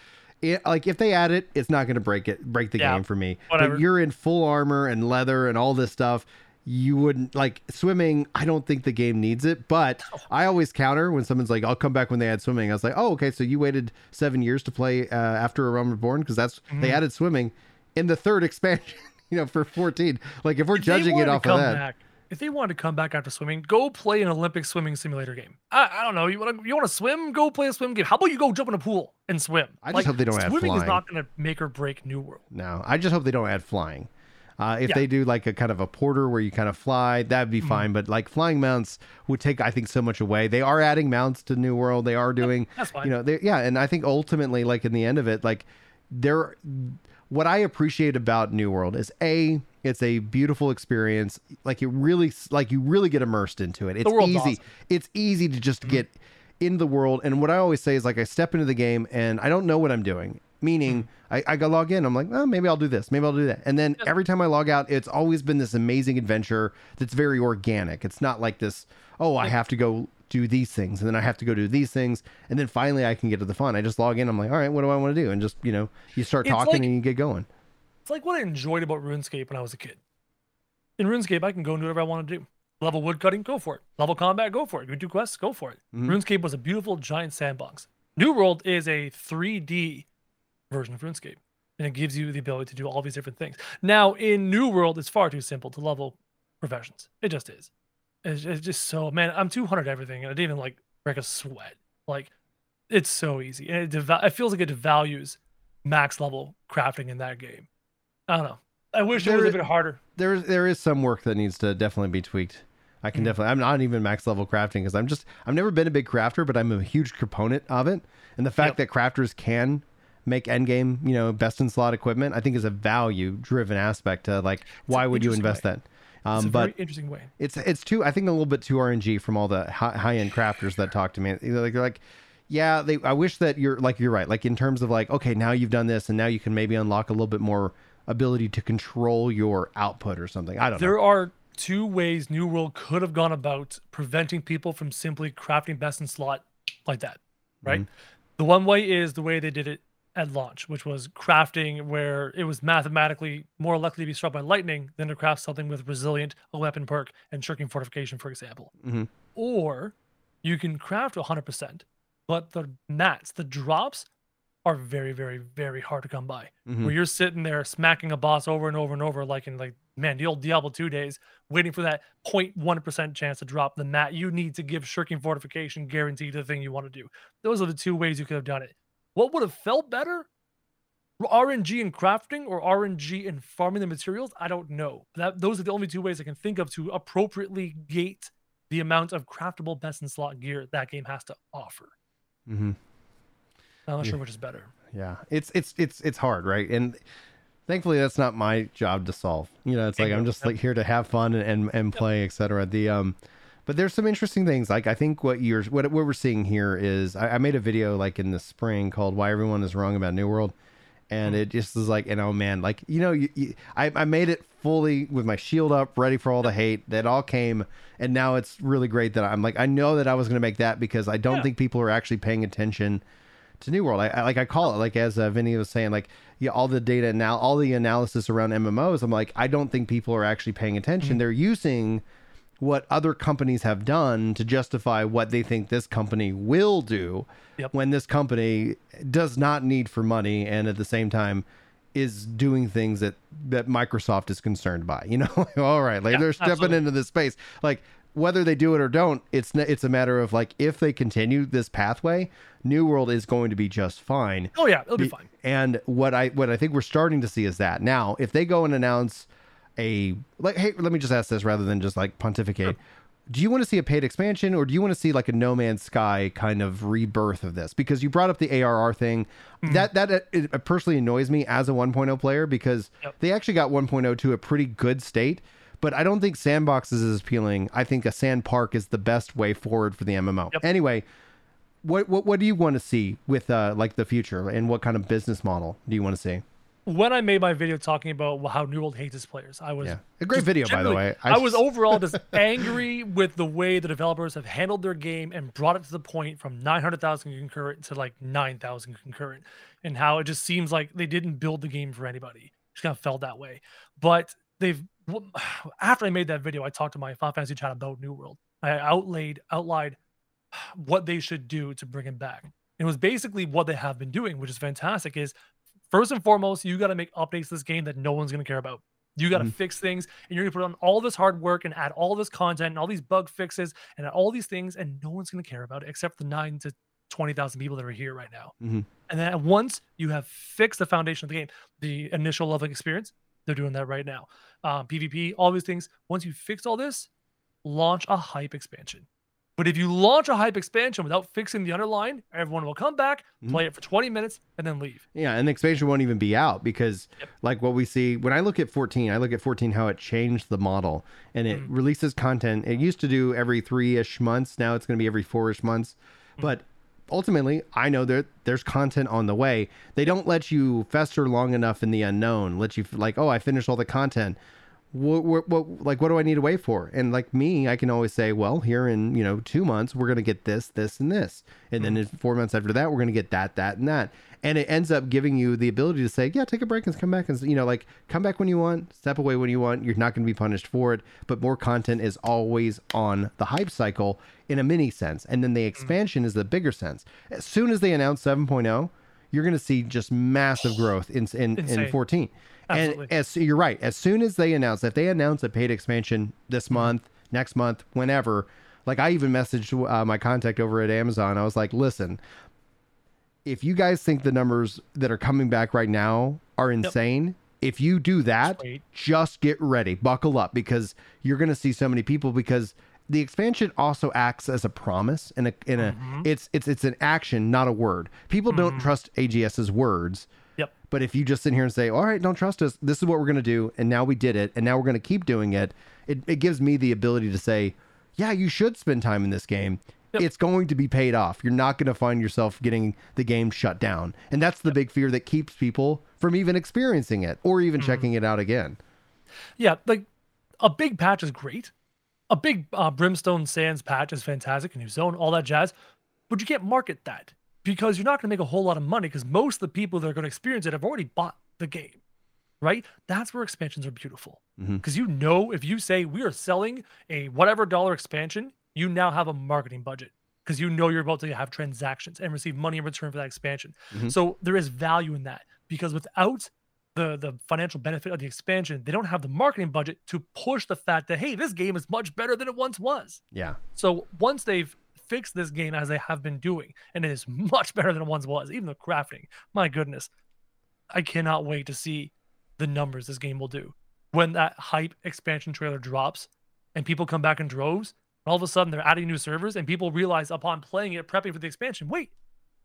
Speaker 1: it, like if they add it, it's not going to break it break the yeah, game for me.
Speaker 2: Whatever.
Speaker 1: But you're in full armor and leather and all this stuff you wouldn't like swimming. I don't think the game needs it, but I always counter when someone's like, "I'll come back when they add swimming." I was like, "Oh, okay, so you waited seven years to play uh, after A Realm Reborn because that's mm-hmm. they added swimming in the third expansion, you know, for 14. Like if we're if judging it off of that."
Speaker 2: Back, if they wanted to come back after swimming, go play an Olympic swimming simulator game. I, I don't know. You want to you want to swim? Go play a swim game. How about you go jump in a pool and swim?
Speaker 1: I just like, hope they don't add flying.
Speaker 2: Swimming is not going to make or break New World.
Speaker 1: No, I just hope they don't add flying. Uh, if yeah. they do like a kind of a porter where you kind of fly, that'd be mm-hmm. fine. But like flying mounts would take, I think, so much away. They are adding mounts to New World. They are doing,
Speaker 2: That's fine.
Speaker 1: you know, they, yeah. And I think ultimately, like in the end of it, like they're what I appreciate about New World is a it's a beautiful experience. Like you really like you really get immersed into it. It's easy. Awesome. It's easy to just mm-hmm. get in the world. And what I always say is like I step into the game and I don't know what I'm doing. Meaning, mm-hmm. I, I go log in. I'm like, oh, maybe I'll do this. Maybe I'll do that. And then every time I log out, it's always been this amazing adventure that's very organic. It's not like this. Oh, I have to go do these things and then I have to go do these things and then finally I can get to the fun. I just log in. I'm like, all right, what do I want to do? And just you know, you start talking
Speaker 2: like-
Speaker 1: and you get going.
Speaker 2: It's like what I enjoyed about RuneScape when I was a kid. In RuneScape, I can go and do whatever I want to do. Level woodcutting, go for it. Level combat, go for it. You do quests, go for it.
Speaker 1: Mhm.
Speaker 2: RuneScape was a beautiful giant sandbox. New World is a 3D version of RuneScape, and it gives you the ability to do all these different things. Now, in New World, it's far too simple to level professions. It just is. It's, it's just so man. I'm 200 everything, and I didn't even like break a sweat. Like, it's so easy, and it, deva- it feels like it devalues max level crafting in that game. I don't know. I wish it was a bit harder.
Speaker 1: there is there is some work that needs to definitely be tweaked. I can
Speaker 2: Mhm.
Speaker 1: definitely. I'm not even max level crafting because I'm just. I've never been a big crafter, but I'm a huge proponent of it. And the fact that crafters can make endgame, you know, best in slot equipment, I think is a value driven aspect to like why would you invest
Speaker 2: way.
Speaker 1: that?
Speaker 2: It's
Speaker 1: Um,
Speaker 2: a
Speaker 1: but
Speaker 2: very interesting way.
Speaker 1: it's it's too I think a little bit too RNG from all the high end crafters that talk to me. They're like, they're like, yeah, they. I wish that you're like you're right. Like in terms of like, okay, now you've done this, and now you can maybe unlock a little bit more ability to control your output or something. I don't know.
Speaker 2: There are two ways New World could have gone about preventing people from simply crafting best in slot like that, right?
Speaker 1: Mm-hmm.
Speaker 2: The one way is the way they did it at launch, which was crafting where it was mathematically more likely to be struck by lightning than to craft something with resilient, a weapon perk, and shirking fortification, for example.
Speaker 1: Mhm.
Speaker 2: Or you can craft 100%, but the mats, the drops, are very, very, very hard to come by
Speaker 1: Mhm.
Speaker 2: where you're sitting there smacking a boss over and over and over, like in like man, the old Diablo 2 days, waiting for that 0.1% chance to drop the mat you need to give shirking fortification guarantee to the thing you want to do. Those are the two ways you could have done it. What would have felt better? RNG in crafting or RNG in farming the materials? I don't know. That those are the only two ways I can think of to appropriately gate the amount of craftable best in slot gear that game has to offer.
Speaker 1: Mhm.
Speaker 2: I'm not
Speaker 1: Yeah.
Speaker 2: sure which is better.
Speaker 1: Yeah, it's it's it's it's hard, right? And thankfully, that's not my job to solve. You know, it's like I'm just like here to have fun and and, and play, etc. The um, but there's some interesting things. Like I think what you're what what we're seeing here is I, I made a video like in the spring called "Why Everyone Is Wrong About New World." And
Speaker 2: Hmm.
Speaker 1: it just is like, and oh man, like you know, you, you, I, I made it fully with my shield up, ready for all the hate that all came, and now it's really great that I'm like, I know that I was going to make that because I don't
Speaker 2: Yeah.
Speaker 1: think people are actually paying attention to New World. I, I like I call it like as uh, Vinny was saying, like yeah, all the data now, all the analysis around MMOs. I'm like, I don't think people are actually paying attention.
Speaker 2: Mm-hmm.
Speaker 1: They're using what other companies have done to justify what they think this company will do
Speaker 2: Yep.
Speaker 1: when this company does not need for money and at the same time is doing things that that Microsoft is concerned by. You know, all right, like
Speaker 2: Yeah,
Speaker 1: they're stepping
Speaker 2: absolutely.
Speaker 1: into this space. Like whether they do it or don't, it's it's a matter of like if they continue this pathway, New World is going to be just fine.
Speaker 2: Oh yeah, it'll be
Speaker 1: Be-
Speaker 2: fine.
Speaker 1: And what I what I think we're starting to see is that now, if they go and announce a like, hey, let me just ask this rather than just like pontificate. Do you want to see a paid expansion, or do you want to see like a No Man's Sky kind of rebirth of this? Because you brought up the ARR thing,
Speaker 2: Mm-hmm.
Speaker 1: that that uh, it personally annoys me as a 1.0 player because
Speaker 2: Yep.
Speaker 1: they actually got 1.0 to a pretty good state. But I don't think sandboxes is appealing. I think a sand park is the best way forward for the MMO.
Speaker 2: Yep.
Speaker 1: Anyway, what what what do you want to see with uh like the future and what kind of business model do you want to see?
Speaker 2: When I made my video talking about how New World hates its players, I was
Speaker 1: Yeah, a great video by the way.
Speaker 2: I, was overall just angry with the way the developers have handled their game and brought it to the point from 900,000 concurrent to like 9,000 concurrent, and how it just seems like they didn't build the game for anybody. Just kind of felt that way. But they've after I made that video, I talked to my Final Fantasy chat about New World. I outlaid outlined what they should do to bring it back. It was basically what they have been doing, which is fantastic. Is first and foremost, you got to make updates to this game that no one's going to care about. You got to
Speaker 1: Mhm.
Speaker 2: fix things, and you're going to put on all this hard work and add all this content and all these bug fixes and all these things, and no one's going to care about it except the nine to twenty thousand people that are here right now.
Speaker 1: Mhm.
Speaker 2: And then once you have fixed the foundation of the game, the initial leveling experience, they're doing that right now. Um, PvP, all these things. Once you fix all this, launch a hype expansion. But if you launch a hype expansion without fixing the underline, everyone will come back,
Speaker 1: Mhm.
Speaker 2: play it for 20 minutes, and then leave.
Speaker 1: Yeah, and the expansion won't even be out because,
Speaker 2: Yep.
Speaker 1: like what we see when I look at 14, I look at 14 how it changed the model and it
Speaker 2: Mhm.
Speaker 1: releases content. It used to do every three ish months. Now it's going to be every four ish months.
Speaker 2: Mm.
Speaker 1: But ultimately, I know that there's content on the way. They don't let you fester long enough in the unknown. Let you like, oh, I finished all the content. What, what, what, like, what do I need to wait for? And like me, I can always say, well, here in, you know, two months, we're going to get this, this, and this. And then mm. in four months after that, we're going to get that, that, and that. And it ends up giving you the ability to say, yeah, take a break and come back and, you know, like come back when you want, step away when you want. You're not going to be punished for it. But more content is always on the hype cycle in a mini sense. And then the mm. expansion is the bigger sense. As soon as they announce 7.0, you're going to see just massive growth in, in, in 14.
Speaker 2: Absolutely.
Speaker 1: And as you're right, as soon as they announce, if they announce a paid expansion this mm-hmm. month, next month, whenever, like I even messaged uh, my contact over at Amazon. I was like, listen, if you guys think the numbers that are coming back right now are insane, if you do that,
Speaker 2: wait.
Speaker 1: just get ready, buckle up because you're going to see so many people because the expansion also acts as a promise and a in a mm-hmm. it's it's it's an action, not a word. People don't mm-hmm. trust AGS's words.
Speaker 2: Yep.
Speaker 1: But if you just sit here and say, "All right, don't trust us. This is what we're going to do," and now we did it, and now we're going to keep doing it, it, it gives me the ability to say, "Yeah, you should spend time in this game.
Speaker 2: Yep.
Speaker 1: It's going to be paid off. You're not going to find yourself getting the game shut down." And that's the big fear that keeps people from even experiencing it or even checking it out again.
Speaker 2: Yeah, like a big patch is great. A big uh, Brimstone Sands patch is fantastic, a new zone, all that jazz. But you can't market that because you're not going to make a whole lot of money because most of the people that are going to experience it have already bought the game, right? That's where expansions are beautiful because you know if you say we are selling a whatever dollar expansion, you now have a marketing budget because you know you're about to have transactions and receive money in return for that expansion.
Speaker 1: Mhm.
Speaker 2: So there is value in that because without the the financial benefit of the expansion, they don't have the marketing budget to push the fact that hey, this game is much better than it once was.
Speaker 1: Yeah.
Speaker 2: So once they've fixed this game as they have been doing, and it is much better than it once was, even the crafting, my goodness, I cannot wait to see the numbers this game will do when that hype expansion trailer drops and people come back in droves. All of a sudden, they're adding new servers, and people realize upon playing it, prepping for the expansion, wait,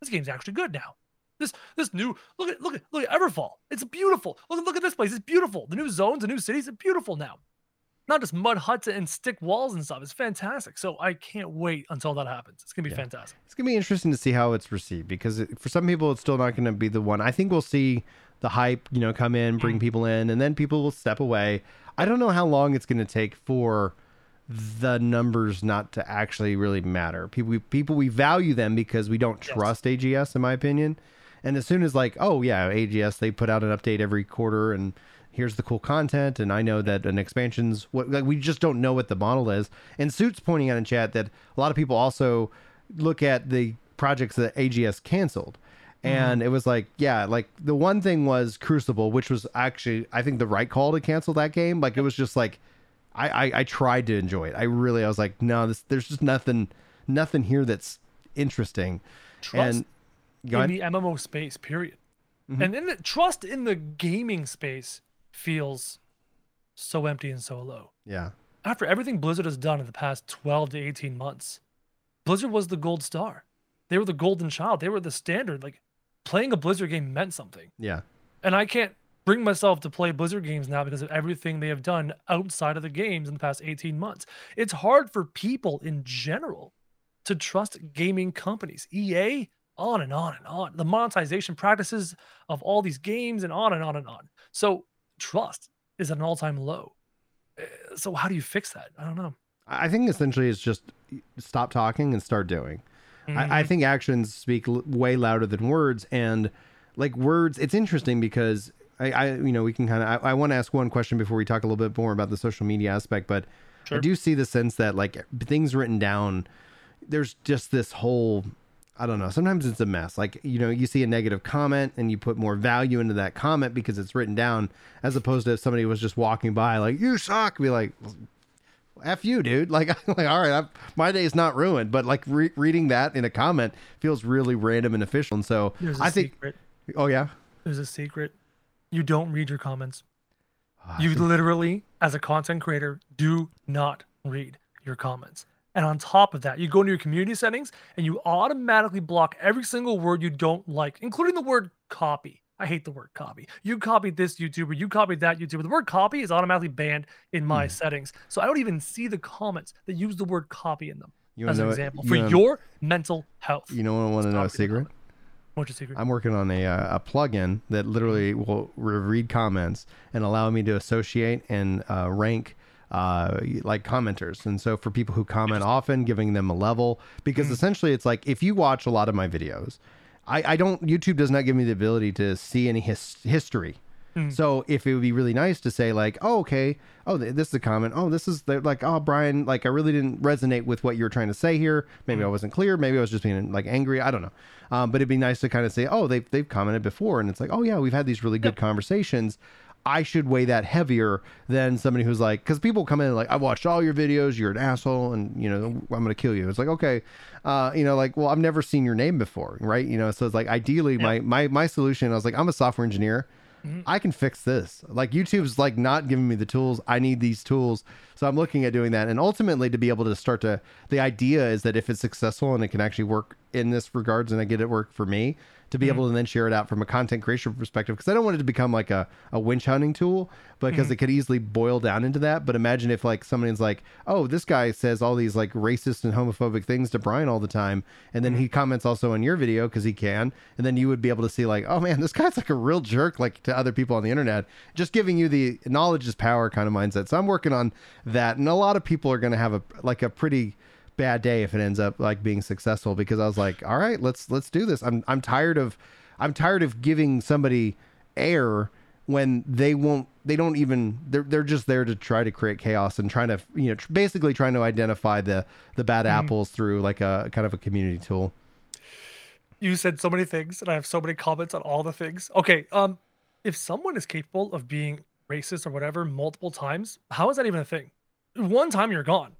Speaker 2: this game's actually good now. This this new look at look at look at Everfall. It's beautiful. Look at look at this place. It's beautiful. The new zones, the new cities, are beautiful now. Not just mud huts and stick walls and stuff. It's fantastic. So I can't wait until that happens. It's gonna be
Speaker 1: Yeah.
Speaker 2: fantastic.
Speaker 1: It's gonna be interesting to see how it's received because it, for some people, it's still not gonna be the one. I think we'll see the hype, you know, come in, bring mm. people in, and then people will step away. I don't know how long it's gonna take for the numbers not to actually really matter. People, we, people, we value them because we don't
Speaker 2: Yes.
Speaker 1: trust AGS, in my opinion. And as soon as like, oh yeah, AGS, they put out an update every quarter, and here's the cool content, and I know that an expansion's what like we just don't know what the model is. And Suits pointing out in chat that a lot of people also look at the projects that AGS canceled. And it was like, yeah, like the one thing was Crucible, which was actually I think the right call to cancel that game. Like it was just like I, I I tried to enjoy it. I really I was like, no, this there's just nothing nothing here that's interesting.
Speaker 2: Trust
Speaker 1: and
Speaker 2: in the MMO space, period.
Speaker 1: Mm-hmm.
Speaker 2: And then the trust in the gaming space feels so empty and so low.
Speaker 1: yeah.
Speaker 2: After everything Blizzard has done in the past 12 to 18 months, Blizzard was the gold star. They were the golden child. They were the standard. Like playing a Blizzard game meant something.
Speaker 1: Yeah.
Speaker 2: And I can't bring myself to play Blizzard games now because of everything they have done outside of the games in the past 18 months. It's hard for people in general to trust gaming companies. EA, on and on and on. The monetization practices of all these games and on and on and on. So trust is at an all-time low. Uh, So how do you fix that? I don't know.
Speaker 1: I think essentially it's just stop talking and start doing. I, I think actions speak l- way louder than words, and like words, it's interesting because I, I you know, we can kind of. I, I want to ask one question before we talk a little bit more about the social media aspect, but I do see the sense that like things written down, there's just this whole. I don't know. Sometimes it's a mess. Like, you know, you see a negative comment and you put more value into that comment because it's written down as opposed to if somebody was just walking by, like, you suck. Be like, F you, dude. Like, like all right, I'm, my day's not ruined, but like re- reading that in a comment feels really random and official. And so
Speaker 2: There's a
Speaker 1: I think,
Speaker 2: secret.
Speaker 1: oh yeah,
Speaker 2: There's a secret. You don't read your comments.
Speaker 1: Ah,
Speaker 2: You literally, as a content creator, do not read your comments. And on top of that, you go into your community settings and you automatically block every single word you don't like, including the word copy. I hate the word copy. You copied this YouTuber, you copied that YouTuber. The word copy is automatically banned in my
Speaker 1: Hmm.
Speaker 2: settings. So I don't even see the comments that use the word copy in them
Speaker 1: you
Speaker 2: as an
Speaker 1: know,
Speaker 2: example
Speaker 1: you
Speaker 2: for
Speaker 1: wanna-
Speaker 2: your mental health.
Speaker 1: You know, what I want to know a secret?
Speaker 2: What's your secret?
Speaker 1: I'm working on a uh, a plugin that literally will re- read comments and allow me to associate and uh, rank uh, like commenters. And so for people who comment often, giving them a level because essentially it's like if you watch a lot of my videos, I, I don't YouTube does not give me the ability to see any his, history. So if it would be really nice to say like, oh okay, oh th- this is a comment, oh this is the, like, oh Brian, like I really didn't resonate with what you were trying to say here. Maybe I wasn't clear. Maybe I was just being like angry. I don't know. Um, but it'd be nice to kind of say, oh they've they've commented before, and it's like, oh yeah, we've had these really good conversations. I should weigh that heavier than somebody who's like, because people come in like, I watched all your videos, you're an asshole, and you know, I'm gonna kill you. It's like, okay, uh, you know, like, well, I've never seen your name before, right? You know, so it's like, ideally, my my my solution, I was like, I'm a software engineer. I can fix this. Like YouTube's like not giving me the tools. I need these tools. So I'm looking at doing that. And ultimately to be able to start to the idea is that if it's successful and it can actually work in this regards and I get it work for me, to be mm-hmm. able to then share it out from a content creation perspective. Because I don't want it to become like a, a winch hunting tool because mm-hmm. it could easily boil down into that. But imagine if like somebody's like, oh, this guy says all these like racist and homophobic things to Brian all the time. And then he mm-hmm. comments also on your video because he can. And then you would be able to see like, oh man, this guy's like a real jerk like to other people on the internet. Just giving you the knowledge is power kind of mindset. So I'm working on that. And a lot of people are going to have a like a pretty bad day if it ends up like being successful because I was like, all right, let's let's do this. I'm I'm tired of I'm tired of giving somebody air when they won't they don't even they're they're just there to try to create chaos and trying to you know tr- basically trying to identify the the bad apples through like a kind of a community tool.
Speaker 2: you said so many things and i have so many comments on all the things okay um if someone is capable of being racist or whatever multiple times how is that even a thing one time you're gone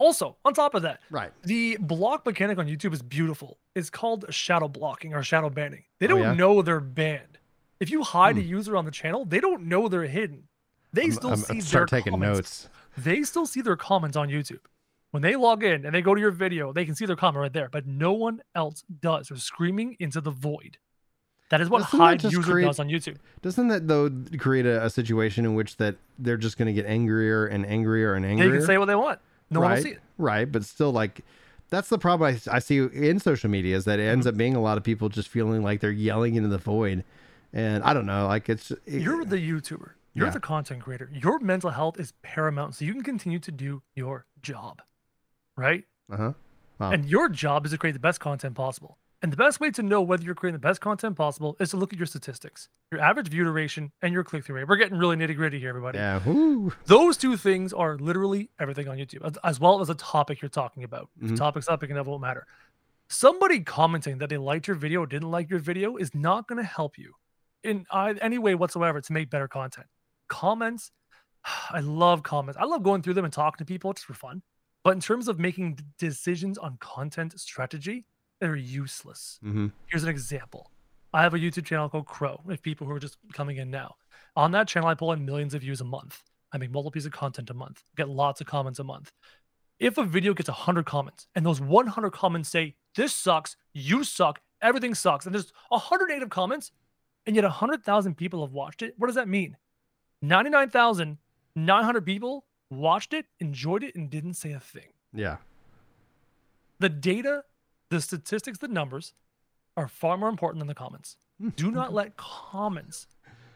Speaker 2: also on top of that
Speaker 1: Right.
Speaker 2: the block mechanic on youtube is beautiful it's called shadow blocking or shadow banning they
Speaker 1: Oh,
Speaker 2: don't
Speaker 1: yeah?
Speaker 2: know they're banned if you hide hmm. a user on the channel they don't know they're hidden they
Speaker 1: I'm,
Speaker 2: still
Speaker 1: I'm-
Speaker 2: see
Speaker 1: start
Speaker 2: their
Speaker 1: taking
Speaker 2: comments
Speaker 1: notes.
Speaker 2: they still see their comments on YouTube. When they log in and they go to your video, they can see their comment right there, but no one else does. They're screaming into the void. That is what
Speaker 1: Doesn't
Speaker 2: hide user
Speaker 1: create-
Speaker 2: does on YouTube.
Speaker 1: Doesn't that though create a, a situation in which that they're just going to get angrier and angrier and angrier?
Speaker 2: They can say what they want. No one will
Speaker 1: right,
Speaker 2: see it.
Speaker 1: Right, but still, like that's the problem I, I see in social media is that it
Speaker 2: Mm-hmm.
Speaker 1: ends up being a lot of people just feeling like they're yelling into the void, and I don't know, like it's it-
Speaker 2: You're the YouTuber. You're
Speaker 1: Yeah.
Speaker 2: the content creator. Your mental health is paramount, so you can continue to do your job, right?
Speaker 1: uh-huh. Wow.
Speaker 2: And your job is to create the best content possible. And the best way to know whether you're creating the best content possible is to look at your statistics, your average view duration, and your click through rate. We're getting really nitty gritty here, everybody.
Speaker 1: yeah, woo.
Speaker 2: Those two things are literally everything on YouTube, as- as well as the topic you're talking about.
Speaker 1: Mhm.
Speaker 2: the topic's up, it won't matter. Somebody commenting that they liked your video or didn't like your video is not going to help you in uh, any way whatsoever to make better content. Comments, I love comments. I love going through them and talking to people just for fun. But in terms of making decisions on content strategy, they're useless.
Speaker 1: hmm
Speaker 2: Here's an example. I have a YouTube channel called Crow. If people who are just coming in now, on that channel, I pull in millions of views a month. I make multiple pieces of content a month, get lots of comments a month. If a video gets 100 comments and those 100 comments say, This sucks, you suck, everything sucks, and there's 100 negative comments, and yet 100,000 people have watched it, what does that mean? 99,900 people watched it, enjoyed it, and didn't say a thing
Speaker 1: yeah,
Speaker 2: the data, the statistics, the numbers are far more important than the comments. Do not let comments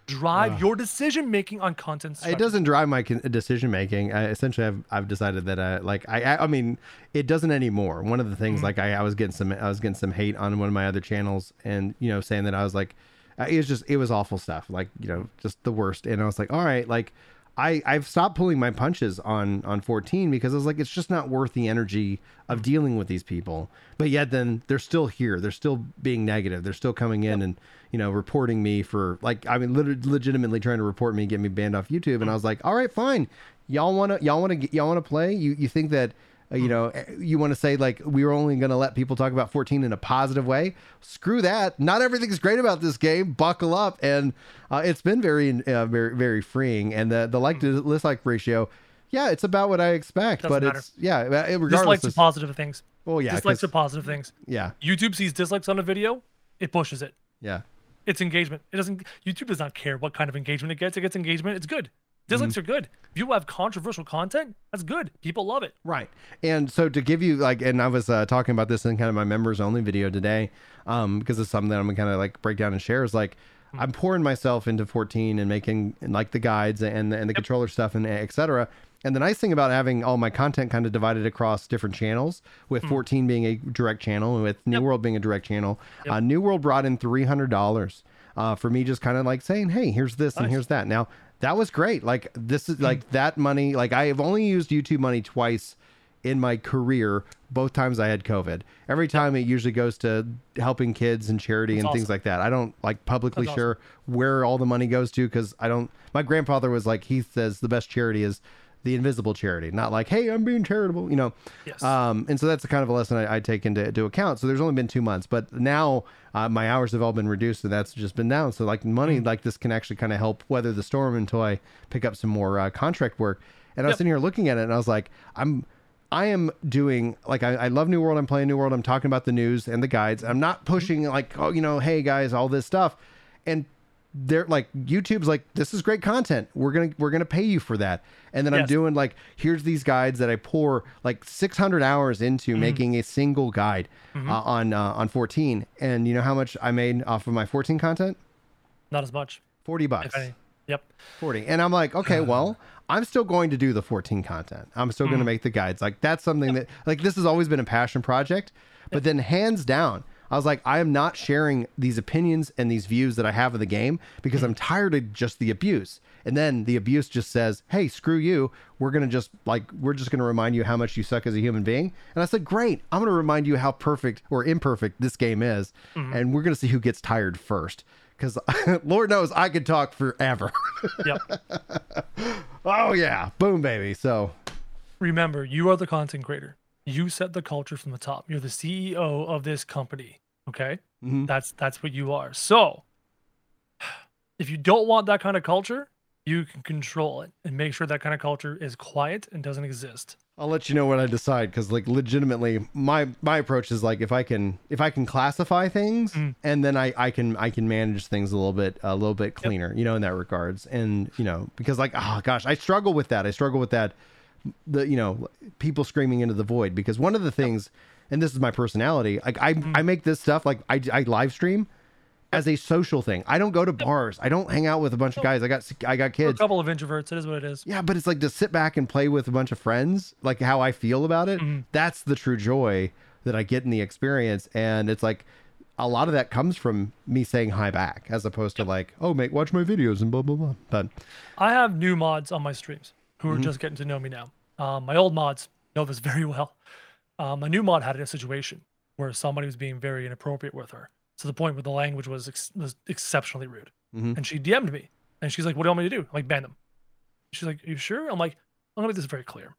Speaker 2: drive
Speaker 1: Ugh.
Speaker 2: your decision making on content.
Speaker 1: it doesn't drive my con- decision making. I, essentially, I've I've decided that I like I I, I mean it doesn't anymore. One of the things
Speaker 2: Mhm.
Speaker 1: like I, I was getting some I was getting some hate on one of my other channels, and you know saying that I was like uh, it was just it was awful stuff, like you know just the worst. And I was like, all right, like I I've stopped pulling my punches on on 14 because I was like it's just not worth the energy of dealing with these people. But yet then they're still here. They're still being negative. They're still coming in and you know reporting me for like I mean lit- legitimately trying to report me, get me banned off YouTube. And mm. I was like, all right, fine. Y'all want to y'all want to y'all want to play? You you think that you know eh, you want to say like we were only going to let people talk about 14 in a positive way screw that not everything's great about this game buckle up and uh, it's been very uh, very very freeing and the the like to dislike ratio yeah it's about what i expect
Speaker 2: Doesn't
Speaker 1: but
Speaker 2: matter.
Speaker 1: it's yeah uh, regardless
Speaker 2: dislikes
Speaker 1: of,
Speaker 2: positive things.
Speaker 1: well yeah
Speaker 2: dislikes are positive things.
Speaker 1: yeah
Speaker 2: YouTube sees dislikes on a video, it pushes it.
Speaker 1: yeah
Speaker 2: It's engagement. It doesn't. YouTube does not care what kind of engagement it gets. It gets engagement. It's good. Dislikes are good. If you have controversial content, that's good. People love it.
Speaker 1: Right. And so to give you like, and I was uh, talking about this in kind of my members only video today, um, because it's something that I'm gonna kind of like break down and share. Is like, I'm pouring myself into 14 and making and like the guides and and the controller stuff and etc. And the nice thing about having all my content kind of divided across different channels, with 14 being a direct channel and with New
Speaker 2: Yep.
Speaker 1: World being a direct channel,
Speaker 2: Yep.
Speaker 1: uh, New World brought in $300 uh, for me just kind of like saying, hey, here's this and here's that. Now that was great. Like this is like hmm. that money. Like I have only used YouTube money twice in my career. Both times I had COVID. Every time it usually goes to helping kids and charity
Speaker 2: That's
Speaker 1: and things
Speaker 2: awesome.
Speaker 1: like that. I don't like publicly
Speaker 2: That's awesome.
Speaker 1: share where all the money goes to because I don't. My grandfather was like, he says the best charity is the invisible charity, not like, hey, I'm being charitable, you know.
Speaker 2: Yes.
Speaker 1: Um, and so that's the kind of a lesson I, I take into, into account. So there's only been two months, but now uh, my hours have all been reduced, and that's just been down. So like money
Speaker 2: Mm.
Speaker 1: like this can actually kind of help weather the storm until I pick up some more uh, contract work. And I was
Speaker 2: Yep.
Speaker 1: sitting here looking at it, and I was like, I'm. I am doing like I, I love New World. I'm playing New World. I'm talking about the news and the guides. I'm not pushing like oh you know hey guys all this stuff, and they're like YouTube's like this is great content. We're gonna we're gonna pay you for that. And then I'm doing like here's these guides that I pour like 600 hours into making a single guide uh, on uh, on 14. And you know how much I made off of my 14 content?
Speaker 2: Not as much.
Speaker 1: 40 bucks.
Speaker 2: Yep.
Speaker 1: 40. And I'm like, okay, well, I'm still going to do the 14 content. I'm still going to make the guides. Like that's something that like this has always been a passion project. But then hands down, I was like, I am not sharing these opinions and these views that I have of the game because I'm tired of just the abuse. And then the abuse just says, "Hey, screw you. We're going to just like we're just going to remind you how much you suck as a human being." And I said, "Great. I'm going to remind you how perfect or imperfect this game is, mm-hmm. and we're going to see who gets tired first cuz Lord knows I could talk forever."
Speaker 2: Yep.
Speaker 1: Oh yeah, boom baby. So
Speaker 2: Remember, you are the content creator. You set the culture from the top. You're the CEO of this company. Okay?
Speaker 1: Mhm.
Speaker 2: That's that's what you are. So if you don't want that kind of culture, you can control it and make sure that kind of culture is quiet and doesn't exist.
Speaker 1: I'll let you know when I decide because like legitimately my my approach is like if I can if I can classify things
Speaker 2: Mm.
Speaker 1: and then I I can I can manage things a little bit a little bit cleaner, you know, in that regards. And you know, because like oh gosh, I struggle with that. I struggle with that the you know, people screaming into the void because one of the things and this is my personality, like I
Speaker 2: Mm.
Speaker 1: I make this stuff like I I live stream as a social thing. I don't go to bars. I don't hang out with a bunch of guys. I got I got
Speaker 2: We're a
Speaker 1: kids.
Speaker 2: couple of introverts. It is what it is.
Speaker 1: Yeah, but it's like to sit back and play with a bunch of friends, like how I feel about it.
Speaker 2: Mm-hmm.
Speaker 1: That's the true joy that I get in the experience. And it's like a lot of that comes from me saying hi back as opposed to like, oh, mate, watch my videos and blah, blah, blah. But
Speaker 2: I have new mods on my streams who
Speaker 1: Mm-hmm.
Speaker 2: are just getting to know me now. Um, my old mods know this very well. Um, a new mod had a situation where somebody was being very inappropriate with her to the point where the language was, ex- was exceptionally rude.
Speaker 1: Mhm.
Speaker 2: And she DM'd me and she's like, What do you want me to do? I'm like, ban them. She's like, Are you sure? I'm like, I'm gonna make this very clear.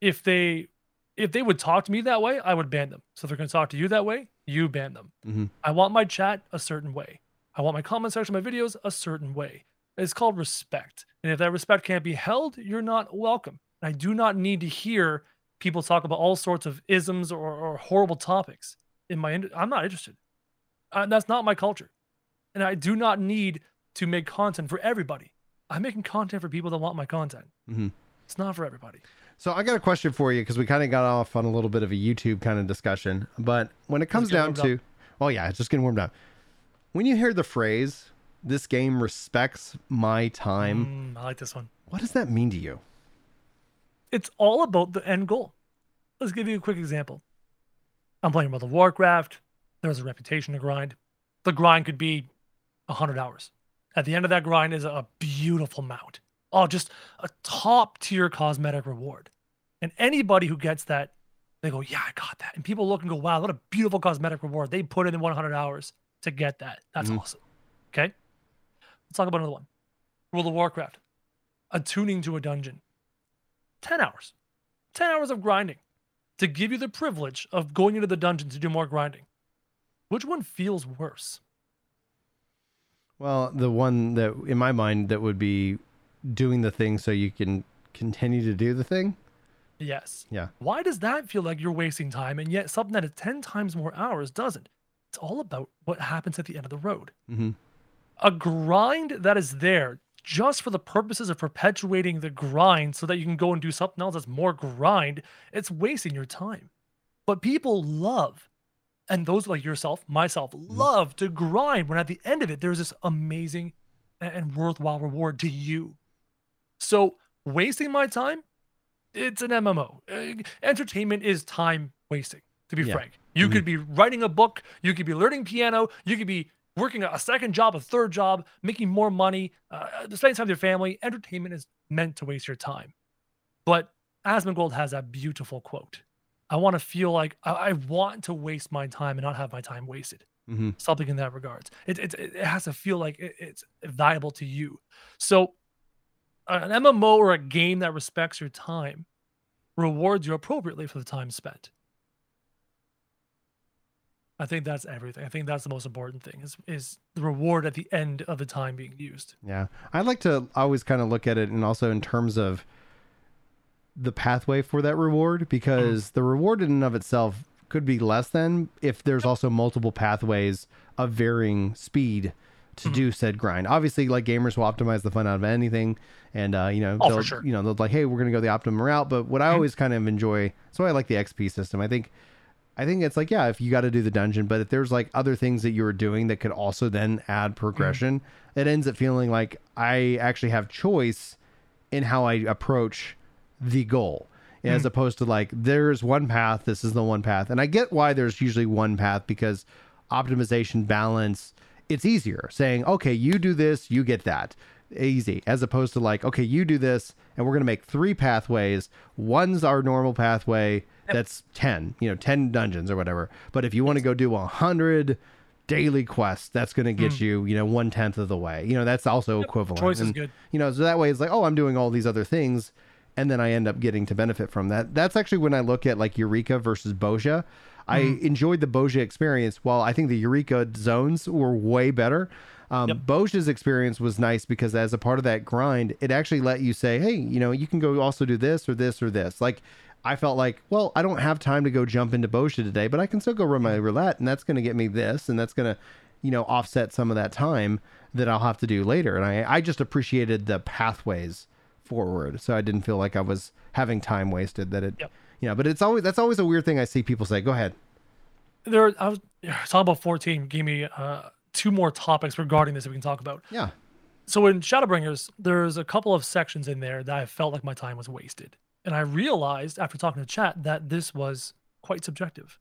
Speaker 2: If they if they would talk to me that way, I would ban them. So if they're gonna talk to you that way, you ban them.
Speaker 1: Mhm.
Speaker 2: I want my chat a certain way. I want my comment section, my videos a certain way. It's called respect. And if that respect can't be held, you're not welcome. And I do not need to hear people talk about all sorts of isms or, or horrible topics in my. I'm not interested. Uh, that's not my culture. And I do not need to make content for everybody. I'm making content for people that want my content.
Speaker 1: Mhm.
Speaker 2: It's not for everybody.
Speaker 1: so I got a question for you because we kind of got off on a little bit of a YouTube kind of discussion. But when it comes down to, oh, yeah, it's just getting warmed up. When you hear the phrase, this game respects my time,
Speaker 2: Mm, I like this one.
Speaker 1: what does that mean to you?
Speaker 2: it's all about the end goal. Let's give you a quick example. I'm playing World of Warcraft. There's a reputation to grind. The grind could be 100 hours. At the end of that grind is a beautiful mount. Oh, just a top tier cosmetic reward. And anybody who gets that, they go, Yeah, I got that. And people look and go, Wow, what a beautiful cosmetic reward. They put in 100 hours to get that. That's
Speaker 1: Mhm.
Speaker 2: awesome. Okay. Let's talk about another one World of Warcraft. Attuning to a dungeon. 10 hours. 10 hours of grinding to give you the privilege of going into the dungeon to do more grinding. Which one feels worse?
Speaker 1: Well, the one that in my mind that would be doing the thing so you can continue to do the thing.
Speaker 2: Yes.
Speaker 1: Yeah.
Speaker 2: Why does that feel like you're wasting time and yet something that is 10 times more hours doesn't? It's all about what happens at the end of the road.
Speaker 1: Mm-hmm.
Speaker 2: A grind that is there just for the purposes of perpetuating the grind so that you can go and do something else that's more grind, it's wasting your time. But people love, and those like yourself, myself, love to grind when at the end of it, there's this amazing and worthwhile reward to you. So wasting my time, it's an MMO. Uh, Entertainment is time wasting, to be
Speaker 1: Yeah.
Speaker 2: frank. You
Speaker 1: Mhm.
Speaker 2: could be writing a book, you could be learning piano, you could be working a second job, a third job, making more money, uh, spending time with your family. Entertainment is meant to waste your time. But Asmongold has that beautiful quote. I want to feel like I, I want to waste my time and not have my time wasted.
Speaker 1: Mhm.
Speaker 2: Something in that regards. It, it, it has to feel like it, it's valuable to you. So an MMO or a game that respects your time rewards you appropriately for the time spent. I think that's everything. I think that's the most important thing is is the reward at the end of the time being used.
Speaker 1: Yeah. I like to always kind of look at it and also in terms of the pathway for that reward because the reward in and of itself could be less than if there's also multiple pathways of varying speed to
Speaker 2: Mhm.
Speaker 1: do said grind. Obviously, like gamers will optimize the fun out of anything, and uh, you know,
Speaker 2: Oh,
Speaker 1: they'll,
Speaker 2: sure.
Speaker 1: you know, they'll like, hey, we're gonna go the optimum route. But what I
Speaker 2: Mhm.
Speaker 1: always kind of enjoy, that's why I like the XP system. I think, I think it's like, yeah, if you got to do the dungeon, but if there's like other things that you were doing that could also then add progression, mm. it ends up feeling like I actually have choice in how I approach the goal as mm. opposed to like there's one path this is the one path. And i get why there's usually one path because optimization balance it's easier saying okay you do this you get that. Easy as opposed to like okay you do this and we're going to make three pathways. One's our normal pathway that's 10 you know 10 dungeons or whatever. But if you want to go do a 100 daily quests that's going to get you you know one tenth of the way. You know that's also equivalent.
Speaker 2: Choice is good.
Speaker 1: you know so that way it's like oh i'm doing all these other things and then i end up getting to benefit from that. That's actually when i look at like eureka versus Bozja. I enjoyed the Bozja experience while i think the eureka zones were way better. Um,
Speaker 2: Yep.
Speaker 1: Bozja's experience was nice because as a part of that grind, it actually let you say, "Hey, you know, you can go also do this or this or this." Like, I felt like, well, I don't have time to go jump into Bozja today, but I can still go run my roulette, and that's going to get me this, and that's going to, you know, offset some of that time that I'll have to do later. And I, I just appreciated the pathways forward, so I didn't feel like I was having time wasted. That it,
Speaker 2: Yep.
Speaker 1: you know, but it's always that's always a weird thing I see people say. Go ahead.
Speaker 2: There I was talking about 14 gave me uh two more topics regarding this that we can talk about.
Speaker 1: Yeah.
Speaker 2: So in Shadowbringers, there's a couple of sections in there that I felt like my time was wasted. And I realized after talking to chat that this was quite subjective.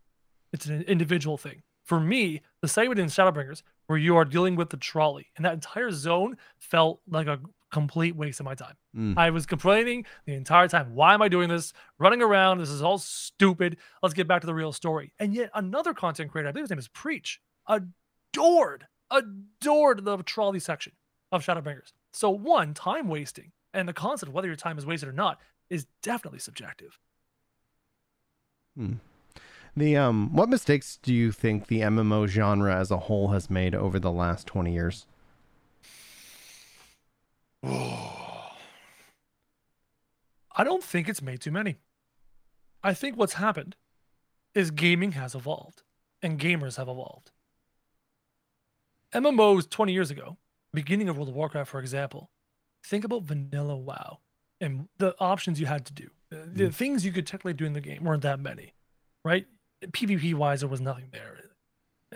Speaker 2: It's an individual thing. For me, the segment in Shadowbringers where you are dealing with the trolley and that entire zone felt like a complete waste of my time.
Speaker 1: Mm.
Speaker 2: I was complaining the entire time. Why am I doing this? Running around. This is all stupid. Let's get back to the real story. And yet another content creator, I believe his name is Preach, adored, adored the trolley section of Shadowbringers. So one, time wasting, and the concept of whether your time is wasted or not is definitely subjective. Hmm.
Speaker 1: The um, what mistakes do you think the MMO genre as a whole has made over the last twenty years?
Speaker 2: I don't think it's made too many. I think what's happened is gaming has evolved and gamers have evolved. MMOs 20 years ago, beginning of World of Warcraft, for example, think about vanilla WoW and the options you had to do. The mm. things you could technically do in the game weren't that many, right? PvP wise, there was nothing there.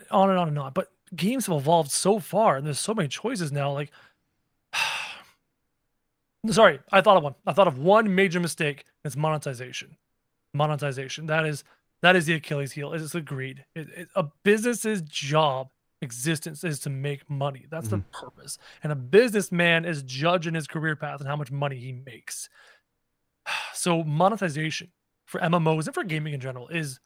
Speaker 2: On and on and on. But games have evolved so far and there's so many choices now. Like, Sorry, I thought of one. I thought of one major mistake. It's monetization. Monetization. That is that is the Achilles heel. It's the greed. It, it, a business's job existence is to make money. That's the mm-hmm. purpose. And a businessman is judging his career path and how much money he makes. So monetization for MMOs and for gaming in general is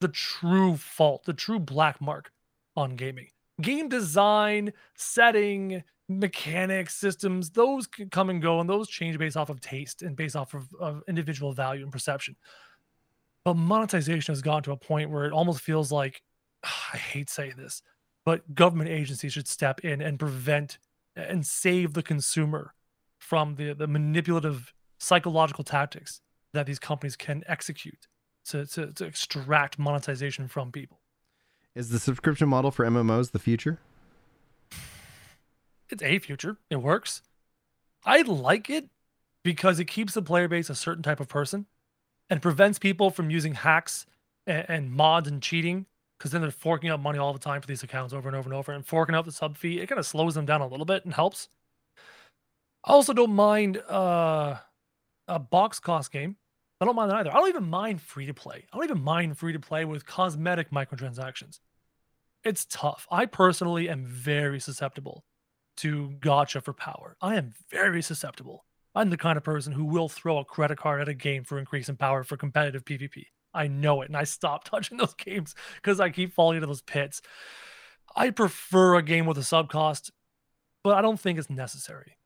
Speaker 2: the true fault, the true black mark on gaming. Game design, setting, mechanics, systems, those can come and go, and those change based off of taste and based off of, of individual value and perception. But monetization has gotten to a point where it almost feels like I hate saying this, but government agencies should step in and prevent and save the consumer from the, the manipulative psychological tactics that these companies can execute to, to, to extract monetization from people.
Speaker 1: Is the subscription model for MMOs the future?
Speaker 2: It's a future. It works. I like it because it keeps the player base a certain type of person and prevents people from using hacks and, and mods and cheating because then they're forking out money all the time for these accounts over and over and over and forking out the sub fee. It kind of slows them down a little bit and helps. I also don't mind uh, a box cost game. I don't mind that either. I don't even mind free to play. I don't even mind free to play with cosmetic microtransactions. It's tough. I personally am very susceptible to gacha for power. I am very susceptible. I'm the kind of person who will throw a credit card at a game for increasing power for competitive PvP. I know it, and I stop touching those games because I keep falling into those pits. I prefer a game with a sub cost, but I don't think it's necessary.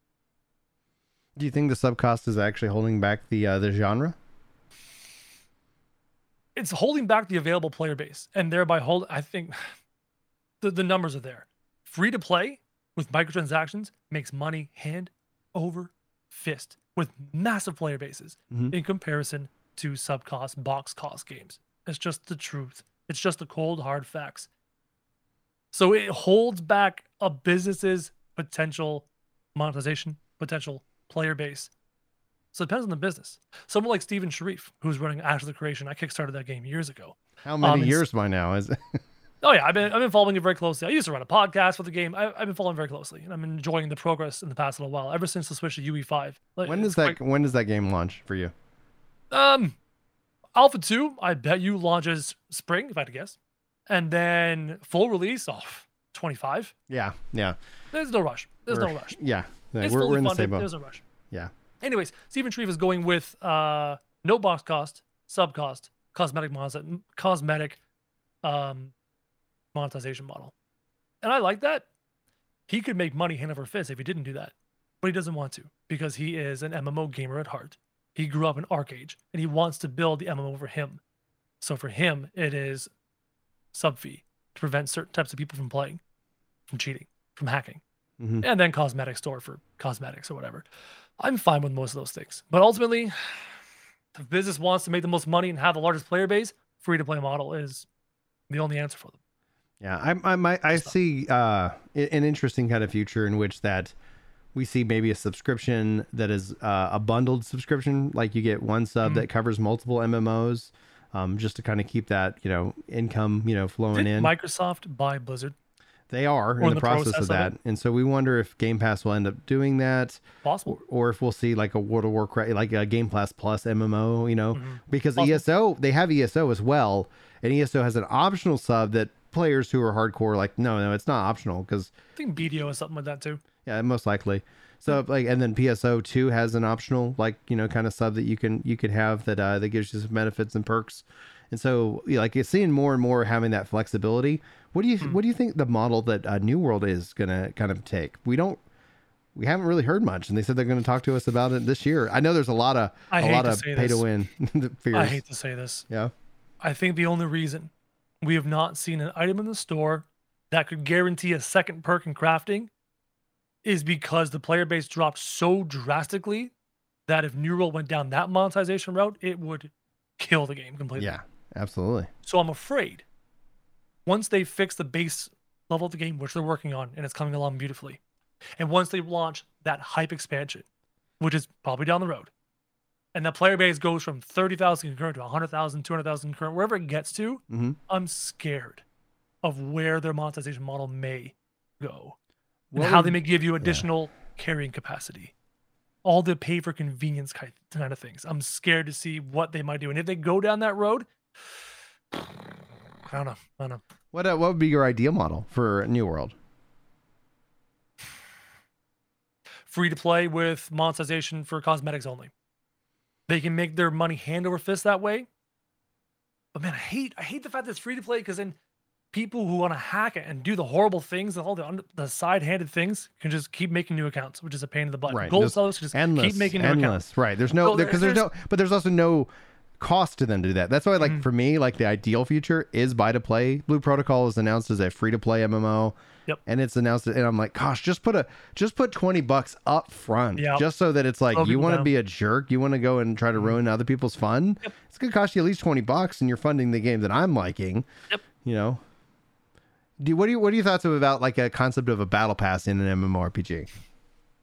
Speaker 1: Do you think the sub cost is actually holding back the uh, the genre?
Speaker 2: It's holding back the available player base, and thereby hold. I think the, the numbers are there. Free to play with microtransactions makes money hand over fist with massive player bases
Speaker 1: Mhm.
Speaker 2: in comparison to sub cost box cost games. It's just the truth. It's just the cold hard facts. So it holds back a business's potential monetization, potential player base. So it depends on the business. Someone like Steven Sharif, who's running Ash of the Creation, I kickstarted that game years ago.
Speaker 1: How many
Speaker 2: Um,
Speaker 1: years by now is it?
Speaker 2: Oh yeah, I've been I've been following it very closely. I used to run a podcast for the game. I, I've been following very closely, and I'm enjoying the progress in the past little while. Ever since the switch to UE5. Like,
Speaker 1: when does that
Speaker 2: quite-
Speaker 1: when does that game launch for you?
Speaker 2: Um, Alpha Two, I bet you launches spring, if I had to guess, and then full release, oh, 25.
Speaker 1: Yeah, yeah,
Speaker 2: There's no rush. There's
Speaker 1: We're-
Speaker 2: no rush.
Speaker 1: yeah. yeah,
Speaker 2: It's
Speaker 1: we're,
Speaker 2: fully
Speaker 1: we're in the same boat.
Speaker 2: There's no rush.
Speaker 1: Yeah.
Speaker 2: Anyways, Steven Sharif is going with uh no box cost, sub cost, cosmetic mon- cosmetic um monetization model. And I like that. He could make money hand over fist if he didn't do that. But he doesn't want to because he is an MMO gamer at heart. He grew up in ArcheAge and he wants to build the MMO for him. So for him, it is sub fee to prevent certain types of people from playing, from cheating, from hacking
Speaker 1: Mhm.
Speaker 2: and then cosmetic store for cosmetics or whatever. I'm fine with most of those things. But ultimately, if business wants to make the most money and have the largest player base, free to play model is the only answer for them.
Speaker 1: Yeah, I I I see uh an interesting kind of future in which that we see maybe a subscription that is uh, a bundled subscription, like you get one sub
Speaker 2: Mhm.
Speaker 1: that covers multiple MMOs, um, just to kind of keep that you know income you know flowing
Speaker 2: Did
Speaker 1: in.
Speaker 2: Microsoft buy Blizzard?
Speaker 1: they are
Speaker 2: or
Speaker 1: in the,
Speaker 2: the
Speaker 1: process,
Speaker 2: process
Speaker 1: of
Speaker 2: of
Speaker 1: that,
Speaker 2: it?
Speaker 1: and so we wonder if Game Pass will end up doing that,
Speaker 2: Possible.
Speaker 1: or, or if we'll see like a World of Warcraft, like a Game Pass Plus MMO, you know,
Speaker 2: Mhm.
Speaker 1: because
Speaker 2: Possible.
Speaker 1: ESO they have ESO as well, and ESO has an optional sub that players who are hardcore like no no it's not optional because
Speaker 2: I think BDO is something like that too.
Speaker 1: Yeah most likely. So like and then pso 2 has an optional like you know kind of sub that you can you could have that uh that gives you some benefits and perks. And so like you're seeing more and more having that flexibility. What do you
Speaker 2: Hmm.
Speaker 1: what do you think the model that uh, new world is gonna kind of take? We don't we haven't really heard much and they said they're going to talk to us about it this year. I know there's a lot of
Speaker 2: I
Speaker 1: a lot
Speaker 2: to
Speaker 1: of pay to win fears.
Speaker 2: I hate to say this.
Speaker 1: yeah.
Speaker 2: I think the only reason we have not seen an item in the store that could guarantee a second perk in crafting is because the player base dropped so drastically that if New World went down that monetization route, it would kill the game completely.
Speaker 1: yeah absolutely.
Speaker 2: So I'm afraid once they fix the base level of the game, which they're working on, and it's coming along beautifully, and once they launch that hype expansion, which is probably down the road, and the player base goes from 30,000 concurrent to 100,000, 200,000 concurrent, wherever it gets to,
Speaker 1: hmm
Speaker 2: I'm scared of where their monetization model may go and how they may give you additional carrying capacity. All the pay for convenience kind kind of things. I'm scared to see what they might do. And if they go down that road, I don't know. I don't know.
Speaker 1: what uh, what would be your ideal model for new world
Speaker 2: Free to play with monetization for cosmetics only. They can make their money hand over fist that way. But man, I hate I hate the fact that it's free to play because then people who want to hack it and do the horrible things and all the under, the side-handed things can just keep making new accounts, which is a pain in the butt.
Speaker 1: Right,
Speaker 2: Gold
Speaker 1: just
Speaker 2: sellers can just
Speaker 1: endless,
Speaker 2: keep making new
Speaker 1: endless.
Speaker 2: accounts.
Speaker 1: Right. There's no
Speaker 2: So there-
Speaker 1: because there's, no, but there's also no cost to them to do that. That's why, like
Speaker 2: Mhm.
Speaker 1: for me, like the ideal future is buy to play. Blue Protocol is announced as a free to play MMO.
Speaker 2: Yep.
Speaker 1: And it's announced, and I'm like, gosh, just put a just put twenty bucks up front,
Speaker 2: Yep.
Speaker 1: just so that it's like
Speaker 2: Slow
Speaker 1: you want to be a jerk, you want to go and try to
Speaker 2: Mhm.
Speaker 1: ruin other people's fun.
Speaker 2: Yep.
Speaker 1: It's gonna cost you at least twenty bucks, and you're funding the game that I'm liking.
Speaker 2: Yep.
Speaker 1: You know. Do what do you what are your thoughts about like a concept of a battle pass in an MMORPG?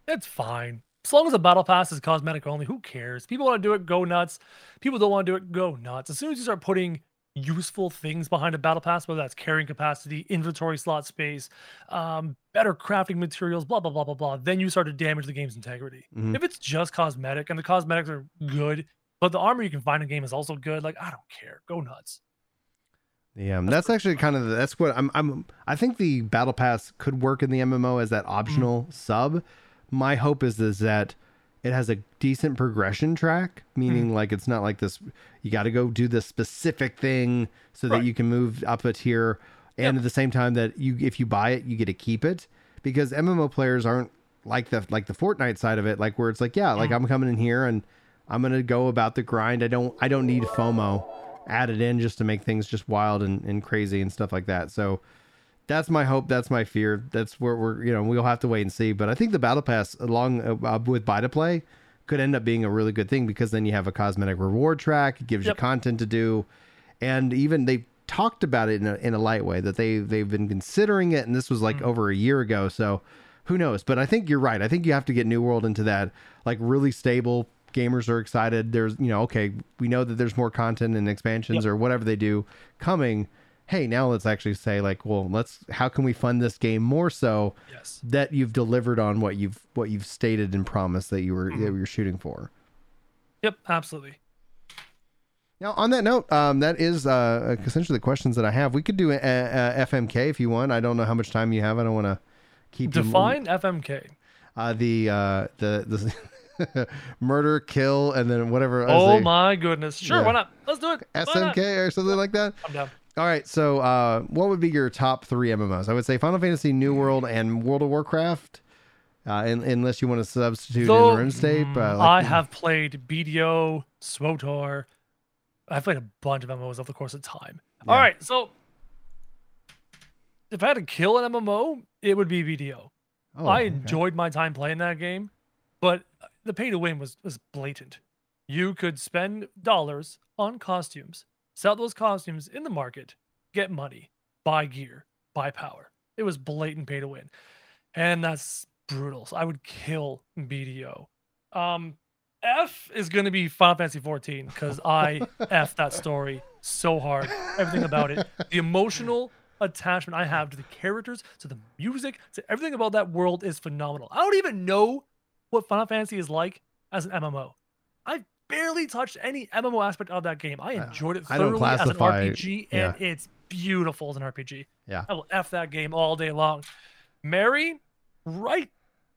Speaker 2: It's fine. as long as a battle pass is cosmetic only, who cares? People want to do it, go nuts. People don't want to do it, go nuts. As soon as you start putting useful things behind a battle pass, whether that's carrying capacity, inventory slot space, um, better crafting materials, blah blah blah blah blah, then you start to damage the game's integrity.
Speaker 1: Mhm.
Speaker 2: If it's just cosmetic and the cosmetics are good, but the armor you can find in game is also good, like I don't care, go nuts.
Speaker 1: Yeah, that's actually kind of the, that's what I'm. I'm. I think the battle pass could work in the MMO as that hmm. optional sub. My hope is is that it has a decent progression track, meaning hmm. like it's not like this. You got to go do this specific thing so that you can move up a tier, and
Speaker 2: Yep.
Speaker 1: at the same time that you, if you buy it, you get to keep it because MMO players aren't like the like the Fortnite side of it, like where it's like, yeah, like hmm. I'm coming in here and I'm gonna go about the grind. I don't I don't need FOMO added in just to make things just wild and, and crazy and stuff like that. So that's my hope. That's my fear. That's where we're, you know, we'll have to wait and see. But I think the battle pass along uh, with buy to play could end up being a really good thing because then you have a cosmetic reward track. It gives
Speaker 2: Yep.
Speaker 1: you content to do. And even they talked about it in a, in a light way that they, they've been considering it. And this was like over a year ago. So who knows? But I think you're right. I think you have to get New World into that like really stable. Gamers are excited. There's, you know, okay, we know that there's more content and expansions
Speaker 2: Yep.
Speaker 1: or whatever they do coming. Hey, now let's actually say like, well, let's how can we fund this game more so
Speaker 2: Yes.
Speaker 1: that you've delivered on what you've what you've stated and promised that you were that you were shooting for.
Speaker 2: Yep, absolutely.
Speaker 1: Now, on that note, um, that is uh, essentially the questions that I have. We could do a, a, FMK if you want. I don't know how much time you have. I don't want to keep you-
Speaker 2: Define FMK.
Speaker 1: uh, the uh, the the murder, kill, and then whatever.
Speaker 2: Oh
Speaker 1: say,
Speaker 2: my goodness. Sure,
Speaker 1: Yeah.
Speaker 2: why not? Let's do it.
Speaker 1: SMK or something like that.
Speaker 2: I'm down.
Speaker 1: All right, so uh, what would be your top three MMOs? I would say Final Fantasy, New World, and World of Warcraft. Uh, in, unless you want to substitute
Speaker 2: So,
Speaker 1: in RuneScape. Uh,
Speaker 2: mm,
Speaker 1: like-
Speaker 2: I have played BDO, SWTOR. I've played a bunch of MMOs over the course of time. All
Speaker 1: Yeah.
Speaker 2: right, so if I had to kill an MMO, it would be BDO.
Speaker 1: Oh,
Speaker 2: I
Speaker 1: okay.
Speaker 2: enjoyed my time playing that game, but the pay to win was was blatant. You could spend dollars on costumes, sell those costumes in the market, get money, buy gear, buy power. It was blatant pay to win. And that's brutal. So I would kill BDO. Um F is going to be Final Fantasy 14 cuz I F that story so hard. Everything about it. The emotional attachment I have to the characters, to the music, to everything about that world is phenomenal. I don't even know what Final Fantasy is like as an MMO. I've barely touched any MMO aspect of that game. I uh, enjoyed it
Speaker 1: I don't
Speaker 2: thoroughly as an RPG, and it's beautiful as an RPG.
Speaker 1: Yeah.
Speaker 2: I will F that game all day long. Mary, right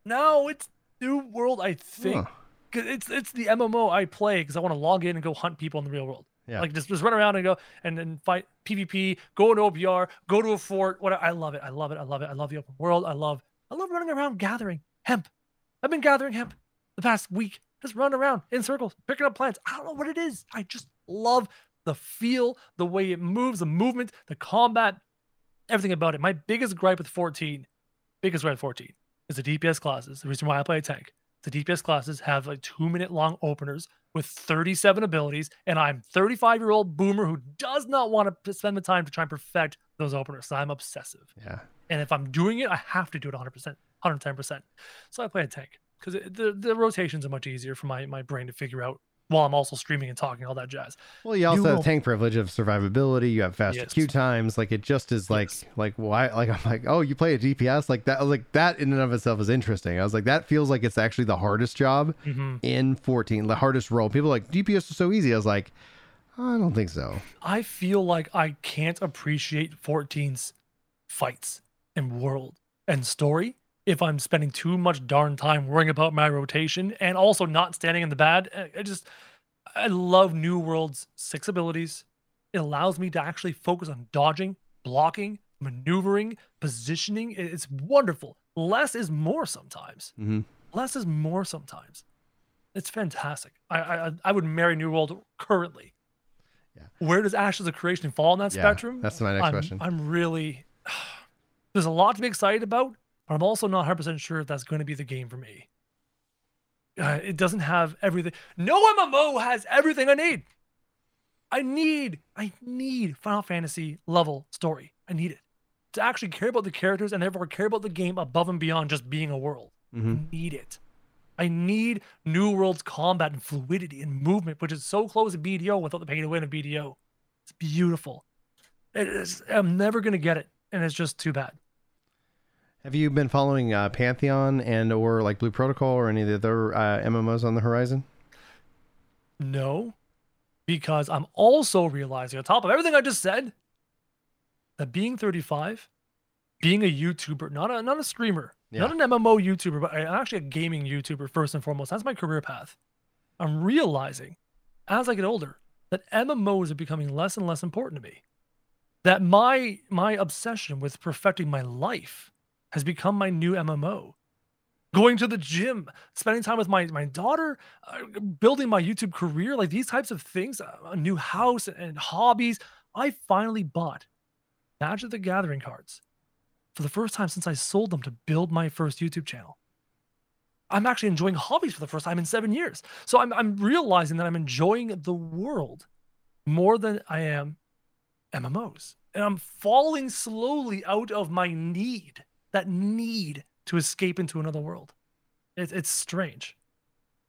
Speaker 2: now it's New World, I think.
Speaker 1: Huh.
Speaker 2: 'Cause It's it's the MMO I play because I want to log in and go hunt people in the real world.
Speaker 1: Yeah.
Speaker 2: Like just, just run around and go and, and fight PvP, go into OPR, go to a fort. What I love it. I love it. I love it. I love the open world. I love I love running around gathering hemp. I've been gathering hemp the past week. Just running around in circles, picking up plants. I don't know what it is. I just love the feel, the way it moves, the movement, the combat, everything about it. My biggest gripe with 14, biggest gripe with 14 is the DPS classes. The reason why I play a tank. The DPS classes have like two minute long openers with 37 abilities, and I'm 35 year old boomer who does not want to spend the time to try and perfect those openers. So I'm obsessive.
Speaker 1: Yeah.
Speaker 2: And if I'm doing it, I have to do it 100%, 110%. So I play a tank because the, the rotations are much easier for my, my brain to figure out while I'm also streaming and talking all that jazz.
Speaker 1: Well, you also
Speaker 2: You
Speaker 1: have tank privilege of survivability. You have faster
Speaker 2: Yes.
Speaker 1: queue times. Like it just is like
Speaker 2: Yes.
Speaker 1: like why like I'm like oh you play a DPS like that. Like that in and of itself is interesting. I was like that feels like it's actually the hardest job
Speaker 2: hmm
Speaker 1: in 14, the hardest role. People are like DPS is so easy. I was like I don't think so.
Speaker 2: I feel like I can't appreciate 14's fights and world and story if I'm spending too much darn time worrying about my rotation and also not standing in the bad. I- just, I love New World's six abilities. It allows me to actually focus on dodging, blocking, maneuvering, positioning. It's wonderful. Less is more sometimes.
Speaker 1: Mhm.
Speaker 2: Less is more sometimes. It's fantastic. I I, I would marry New World currently.
Speaker 1: Yeah.
Speaker 2: Where does Ashes of Creation fall in that
Speaker 1: Yeah,
Speaker 2: spectrum?
Speaker 1: that's my next
Speaker 2: I'm,
Speaker 1: question.
Speaker 2: I'm really there's a lot to be excited about, but I'm also not 100 percent sure if that's going to be the game for me. Uh, it doesn't have everything. No MMO has everything I need. I need, I need Final Fantasy level story. I need it to actually care about the characters and therefore care about the game above and beyond just being a world.
Speaker 1: Mhm.
Speaker 2: I need it. I need New World's combat and fluidity and movement, which is so close to BDO without the pay to win of BDO. It's beautiful. It is, I'm never gonna get it, and it's just too bad.
Speaker 1: Have you been following uh, Pantheon and or like Blue Protocol or any of the other uh, MMOs on the horizon?
Speaker 2: No, because I'm also realizing on top of everything I just said that being 35, being a YouTuber, not a not a streamer,
Speaker 1: Yeah.
Speaker 2: not an MMO YouTuber, but I'm actually a gaming YouTuber first and foremost. That's my career path. I'm realizing as I get older that MMOs are becoming less and less important to me. That my my obsession with perfecting my life has become my new MMO. Going to the gym, spending time with my my daughter, uh, building my YouTube career, like these types of things, uh, a new house and hobbies. I finally bought Magic the Gathering cards for the first time since I sold them to build my first YouTube channel. I'm actually enjoying hobbies for the first time in seven years. So I'm, I'm realizing that I'm enjoying the world more than I am MMOs. And I'm falling slowly out of my need, that need to escape into another world. It's it's strange.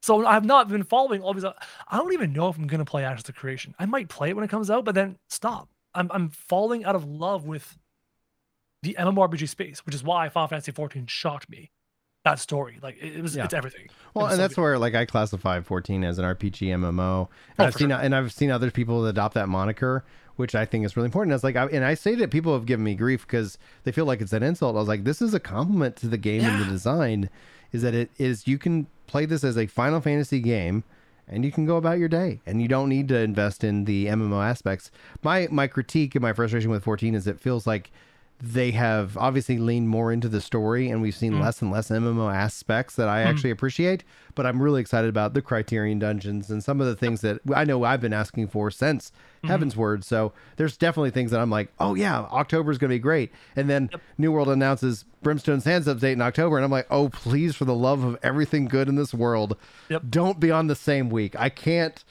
Speaker 2: So I've not been following all these. uh, I don't even know if I'm gonna play Ashes of Creation. I might play it when it comes out, but then stop. I'm I'm falling out of love with the MMORPG space, which is why Final Fantasy 14 shocked me. That story, like it, it was,
Speaker 1: Yeah.
Speaker 2: it's everything.
Speaker 1: Well, and
Speaker 2: so
Speaker 1: that's
Speaker 2: good.
Speaker 1: where like I classify 14 as an RPG MMO. And
Speaker 2: Oh,
Speaker 1: I've seen
Speaker 2: sure.
Speaker 1: and I've seen other people adopt that moniker, which I think is really important. It's like I, and I say that people have given me grief because they feel like it's an insult. I was like, this is a compliment to the game and the design. Is that it is you can play this as a Final Fantasy game. And you can go about your day, and you don't need to invest in the MMO aspects. My my critique and my frustration with 14 is it feels like they have obviously leaned more into the story and we've seen
Speaker 2: Mm.
Speaker 1: less and less MMO aspects that I actually appreciate. But I'm really excited about the Criterion dungeons and some of the things that I know I've been asking for since
Speaker 2: Mm-hmm.
Speaker 1: Heavensward. So there's definitely things that I'm like, oh yeah, October is going to be great. And then New World announces Brimstone Sands update in October, and I'm like, oh please, for the love of everything good in this world,
Speaker 2: Yep.
Speaker 1: don't be on the same week. I can't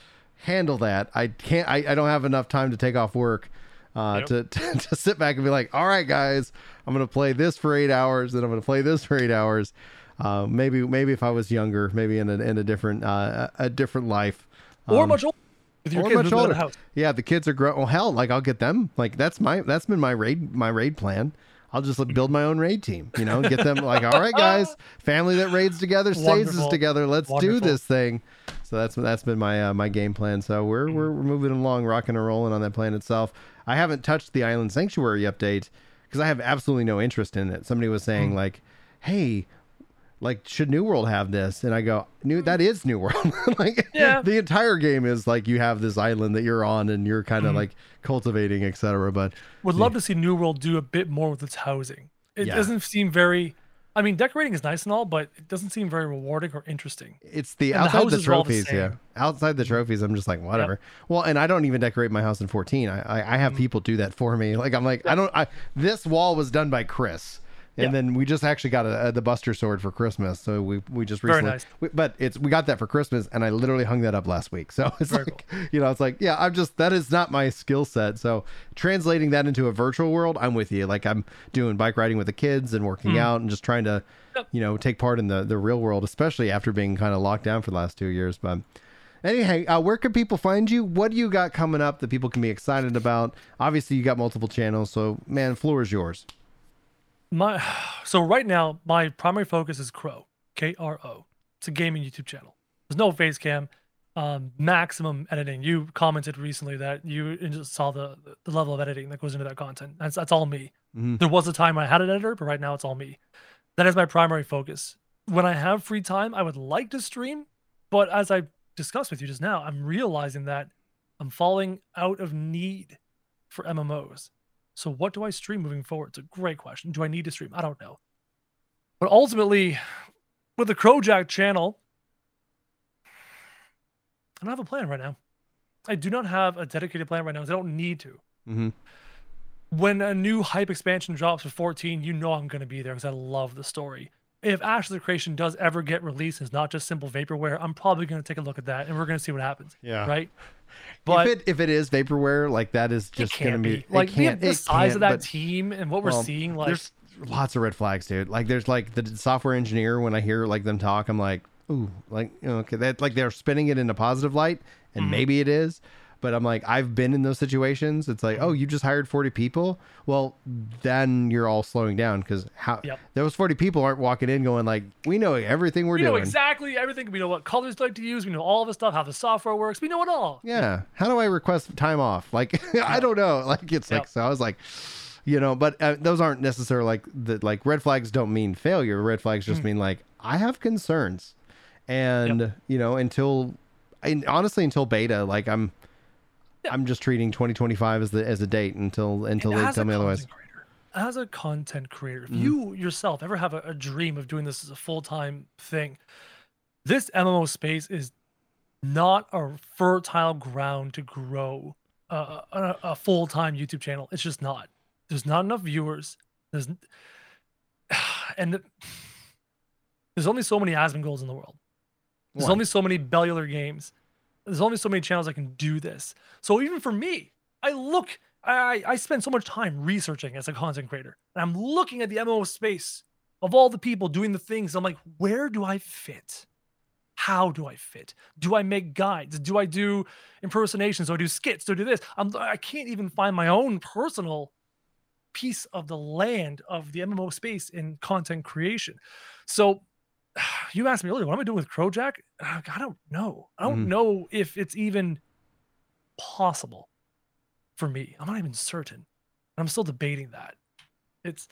Speaker 1: handle that. I can't. I, I don't have enough time to take off work uh,
Speaker 2: Yep.
Speaker 1: to, to to sit back and be like, all right, guys, I'm gonna play this for eight hours, then I'm gonna play this for eight hours. Uh, maybe maybe if I was younger, maybe in a in a different uh, a different life.
Speaker 2: or
Speaker 1: Um,
Speaker 2: much older with your
Speaker 1: or
Speaker 2: kids
Speaker 1: much
Speaker 2: moving out of
Speaker 1: older.
Speaker 2: house.
Speaker 1: Yeah, the kids are grown. Well, hell, like I'll get them. Like that's my that's been my raid my raid plan. I'll just like, build my own raid team. You know, get them like, all right, guys, family that raids together stays
Speaker 2: Wonderful.
Speaker 1: together. Let's do this thing. So that's that's been my uh, my game plan. So we're we're, we're moving along, rocking and rolling on that plan itself. I haven't touched the Island Sanctuary update because I have absolutely no interest in it. Somebody was saying mm. like, hey. Like should New World have this? And I go, New mm. that is New World. like
Speaker 2: Yeah.
Speaker 1: the entire game is like you have this island that you're on and you're kind of mm. like cultivating, etc. But
Speaker 2: Would love to see New World do a bit more with its housing. It
Speaker 1: Yeah.
Speaker 2: doesn't seem very. I mean, decorating is nice and all, but it doesn't seem very rewarding or interesting.
Speaker 1: it's the
Speaker 2: And
Speaker 1: outside the,
Speaker 2: houses are all the
Speaker 1: trophies, yeah. Outside the trophies, I'm just like whatever. Well, and I don't even decorate my house in 14. I I, I have mm. people do that for me. Like I'm like I don't. I this wall was done by Chris. And
Speaker 2: Yeah.
Speaker 1: then we just actually got a, a the Buster Sword for Christmas, so we we just recently, Very
Speaker 2: nice.
Speaker 1: we- but it's we got that for Christmas, and I literally hung that up last week. So it's
Speaker 2: Very
Speaker 1: like you know, it's like yeah, I'm just that is not my skill set. So translating that into a virtual world, I'm with you. Like I'm doing bike riding with the kids and working out and just trying to.
Speaker 2: Yep.
Speaker 1: you know, take part in the the real world, especially after being kind of locked down for the last two years. But Anyway, uh, where can people find you? What do you got coming up that people can be excited about? Obviously, you got multiple channels, so man, floor is yours.
Speaker 2: My so right now my primary focus is Kro, K R O. It's a gaming YouTube channel. There's no face cam, um, maximum editing. You commented recently that you just saw the the level of editing that goes into that content. That's that's all me.
Speaker 1: Mhm.
Speaker 2: There was a time I had an editor, but right now it's all me. That is my primary focus. When I have free time, I would like to stream, but as I discussed with you just now, I'm realizing that I'm falling out of need for MMOs. So what do I stream moving forward? It's a great question. Do I need to stream? I don't know. But ultimately, with the Krojack channel, I don't have a plan right now. I do not have a dedicated plan right now. I don't need to.
Speaker 1: Mhm.
Speaker 2: When a new hype expansion drops for 14, you know I'm going to be there because I love the story. If Ashes of Creation does ever get released, it's not just simple vaporware. I'm probably going to take a look at that, and we're going to see what happens.
Speaker 1: Yeah.
Speaker 2: Right. But
Speaker 1: if it if it is vaporware, like that is just gonna be,
Speaker 2: be like the, the size of that
Speaker 1: but-
Speaker 2: team and what we're
Speaker 1: well,
Speaker 2: seeing. Like,
Speaker 1: there's lots of red flags, dude. Like there's like the software engineer when I hear like them talk, I'm like, ooh, like you know, okay, that like they're spinning it in a positive light, and
Speaker 2: Mhm.
Speaker 1: maybe it is. But I'm like, I've been in those situations. It's like, oh, you just hired 40 people. Well, then you're all slowing down because how
Speaker 2: Yep.
Speaker 1: those 40 people aren't walking in going like, we know everything we're
Speaker 2: we know
Speaker 1: doing.
Speaker 2: exactly everything. We know what colors like to use. We know all the stuff, how the software works. We know it all.
Speaker 1: Yeah. How do I request time off? Like, I don't know. Like, it's like, so I was like, you know, but uh, those aren't necessarily like the, like red flags don't mean failure. Red flags just
Speaker 2: Mm.
Speaker 1: mean like, I have concerns. And, you know, until, and honestly, until beta, like I'm,
Speaker 2: Yep.
Speaker 1: I'm just treating 2025 as the, as a date until, until
Speaker 2: And
Speaker 1: they tell me otherwise.
Speaker 2: creator, as a content creator, if
Speaker 1: Mhm.
Speaker 2: you yourself ever have a, a dream of doing this as a full time thing, this MMO space is not a fertile ground to grow a, a, a full time YouTube channel. It's just not. There's not enough viewers. There's and the, there's only so many Asmongolds in the world. There's
Speaker 1: One.
Speaker 2: only so many Bellular games. There's only so many channels I can do this. So even for me, I look, I I spend so much time researching as a content creator, and I'm looking at the MMO space of all the people doing the things. I'm like, where do I fit? How do I fit? Do I make guides? Do I do impersonations? Do I do skits? Do I do this? I'm I can't even find my own personal piece of the land of the MMO space in content creation. So you asked me earlier, what am I doing with Krojack? Uh, I don't know. I don't
Speaker 1: Mhm.
Speaker 2: know if it's even possible for me. I'm not even certain. I'm still debating that. It's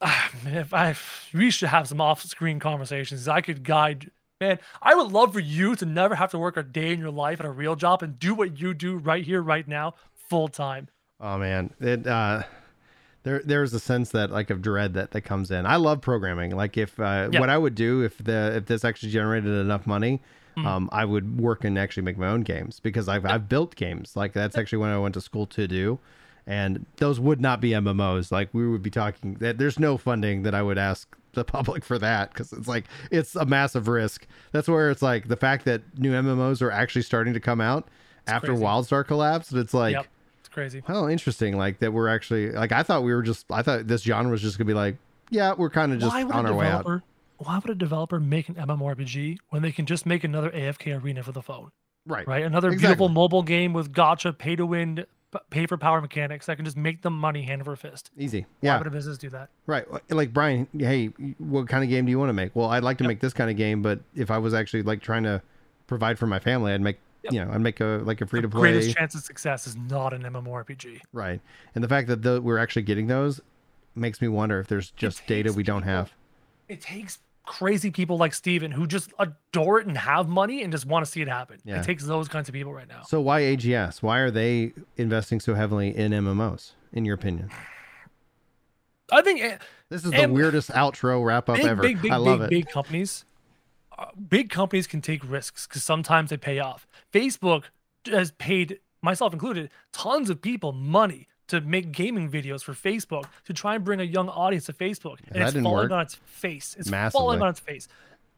Speaker 2: man, if I we should have some off-screen conversations. I could guide. Man, I would love for you to never have to work a day in your life at a real job and do what you do right here, right now, full time.
Speaker 1: Oh man, it uh, there there's a sense that like of dread that that comes in. I love programming. Like if uh,
Speaker 2: Yeah.
Speaker 1: what I would do if the if this actually generated enough money,
Speaker 2: Mhm.
Speaker 1: um, I would work and actually make my own games because I've I've built games. Like that's actually what I went to school to do. And those would not be MMOs. Like we would be talking that there's no funding that I would ask the public for that because it's like it's a massive risk. That's where it's like the fact that new MMOs are actually starting to come out after
Speaker 2: crazy.
Speaker 1: WildStar collapsed. It's like
Speaker 2: yep, it's crazy.
Speaker 1: Oh, interesting. Like that we're actually like I thought we were just I thought this genre was just gonna be like, yeah, we're kind of just on our way out.
Speaker 2: Why would a developer make an MMORPG when they can just make another AFK arena for the phone?
Speaker 1: Right.
Speaker 2: right? Another
Speaker 1: Exactly.
Speaker 2: beautiful mobile game with gacha, pay to win, pay for power mechanics that can just make them money hand over fist.
Speaker 1: Easy.
Speaker 2: Why
Speaker 1: Yeah.
Speaker 2: would a business do that?
Speaker 1: Right. Like Brian, hey, what kind of game do you want to make? Well, I'd like to
Speaker 2: Yep.
Speaker 1: make this kind of game, but if I was actually like trying to provide for my family, I'd make
Speaker 2: Yep.
Speaker 1: you know, I'd make a like a free to
Speaker 2: the
Speaker 1: play.
Speaker 2: greatest chance of success is not an MMORPG.
Speaker 1: Right. And the fact that the, we're actually getting those makes me wonder if there's just data we don't
Speaker 2: people-
Speaker 1: have.
Speaker 2: It takes crazy people like Steven who just adore it and have money and just want to see it happen.
Speaker 1: Yeah.
Speaker 2: It takes those kinds of people right now.
Speaker 1: So why AGS? Why are they investing so heavily in MMOs? In your opinion,
Speaker 2: I think eh,
Speaker 1: this is the weirdest outro wrap up ever.
Speaker 2: big, big,
Speaker 1: I love
Speaker 2: big,
Speaker 1: it.
Speaker 2: big companies, big companies can take risks because sometimes they pay off. Facebook has paid, myself included, tons of people money to make gaming videos for Facebook to try and bring a young audience to Facebook, and
Speaker 1: that
Speaker 2: it's falling
Speaker 1: work.
Speaker 2: on its face. It's
Speaker 1: Massively.
Speaker 2: falling on its face.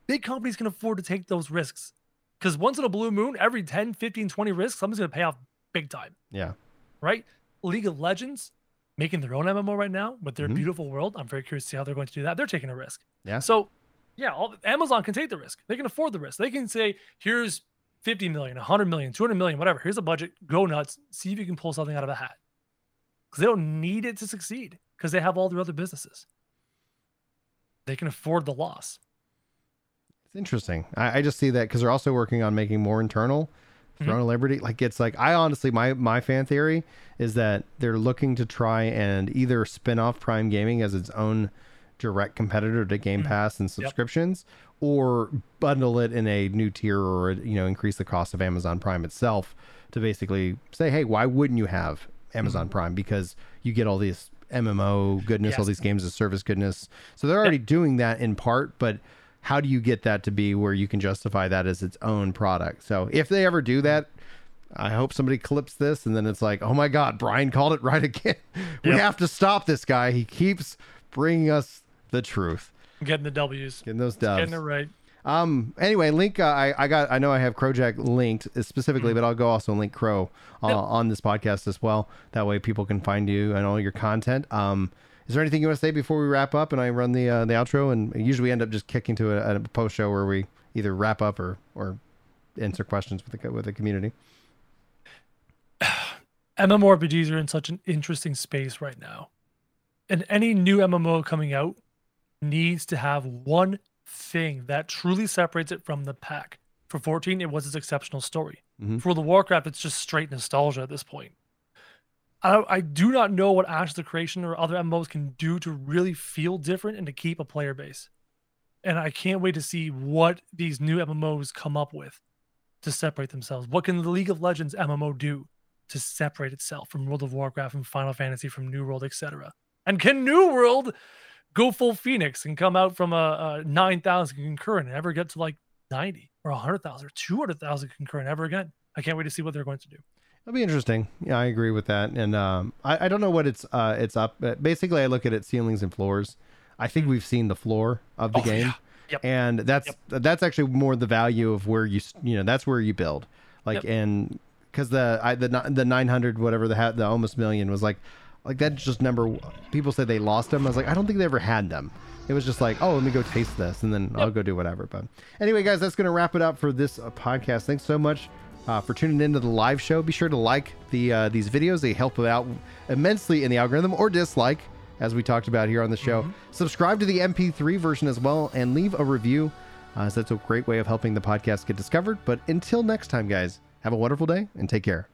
Speaker 2: Big companies can afford to take those risks because once in a blue moon, every 10, 15, 20 risks, something's going to pay off big time
Speaker 1: Yeah.
Speaker 2: right? League of Legends making their own MMO right now with their
Speaker 1: Mhm.
Speaker 2: beautiful world. I'm very curious to see how they're going to do that. They're taking a risk.
Speaker 1: Yeah.
Speaker 2: So, yeah, all, Amazon can take the risk. They can afford the risk. They can say, here's 50 million, 100 million, 200 million, whatever. Here's a budget. Go nuts. See if you can pull something out of a hat. Because they don't need it to succeed because they have all their other businesses. They can afford the loss.
Speaker 1: It's interesting. I, I just see that because they're also working on making more internal
Speaker 2: Mhm.
Speaker 1: Throne of Liberty. Like it's like I honestly my my fan theory is that they're looking to try and either spin off Prime Gaming as its own direct competitor to Game
Speaker 2: Mhm.
Speaker 1: Pass and subscriptions, or bundle it in a new tier or you know increase the cost of Amazon Prime itself to basically say, hey, why wouldn't you have Amazon Prime because you get all these MMO goodness, all these games of service goodness. So they're already doing that in part, but how do you get that to be where you can justify that as its own product? So if they ever do that, I hope somebody clips this and then it's like, oh my God, Brian called it right again. We
Speaker 2: Yep.
Speaker 1: have to stop this guy. He keeps bringing us the truth.
Speaker 2: Getting the W's.
Speaker 1: Getting those dubs.
Speaker 2: Getting it right.
Speaker 1: Um. Anyway, link. Uh, I I got. I know I have Krojack linked specifically, but I'll go also link Kro uh, on this podcast as well. That way, people can find you and all your content. Um. is there anything you want to say before we wrap up and I run the uh, the outro? And usually we end up just kicking to a, a post show where we either wrap up or or answer questions with the with the community.
Speaker 2: MMORPGs are in such an interesting space right now. And any new MMO coming out needs to have one thing that truly separates it from the pack. For 14, it was its exceptional story.
Speaker 1: Mhm.
Speaker 2: For the Warcraft, it's just straight nostalgia at this point. I, I do not know what Ashes of Creation or other MMOs can do to really feel different and to keep a player base. And I can't wait to see what these new MMOs come up with to separate themselves. What can the League of Legends MMO do to separate itself from World of Warcraft, from Final Fantasy, from New World, etc.? And can New World go full Phoenix and come out from a, a 9,000 concurrent and ever get to like 90 or 100,000 or 200,000 concurrent ever again? I can't wait to see what they're going to do.
Speaker 1: That'll be interesting. Yeah, I agree with that. And um, I, I don't know what it's uh, it's up. But basically, I look at it ceilings and floors. I think we've seen the floor of the
Speaker 2: Oh,
Speaker 1: game,
Speaker 2: yeah. Yep.
Speaker 1: and that's that's actually more the value of where you you know that's where you build. Like
Speaker 2: Yep.
Speaker 1: and because the I, the the nine hundred whatever the ha- the almost million was like like that's just number. People said they lost them. I was like I don't think they ever had them. It was just like, oh, let me go taste this, and then I'll go do whatever. But anyway, guys, that's going to wrap it up for this uh, podcast. Thanks so much uh, for tuning into the live show. Be sure to like the uh, these videos; they help out immensely in the algorithm, or dislike, as we talked about here on the show. Subscribe to the MP3 version as well, and leave a review. Uh, so that's a great way of helping the podcast get discovered. But until next time, guys, have a wonderful day and take care.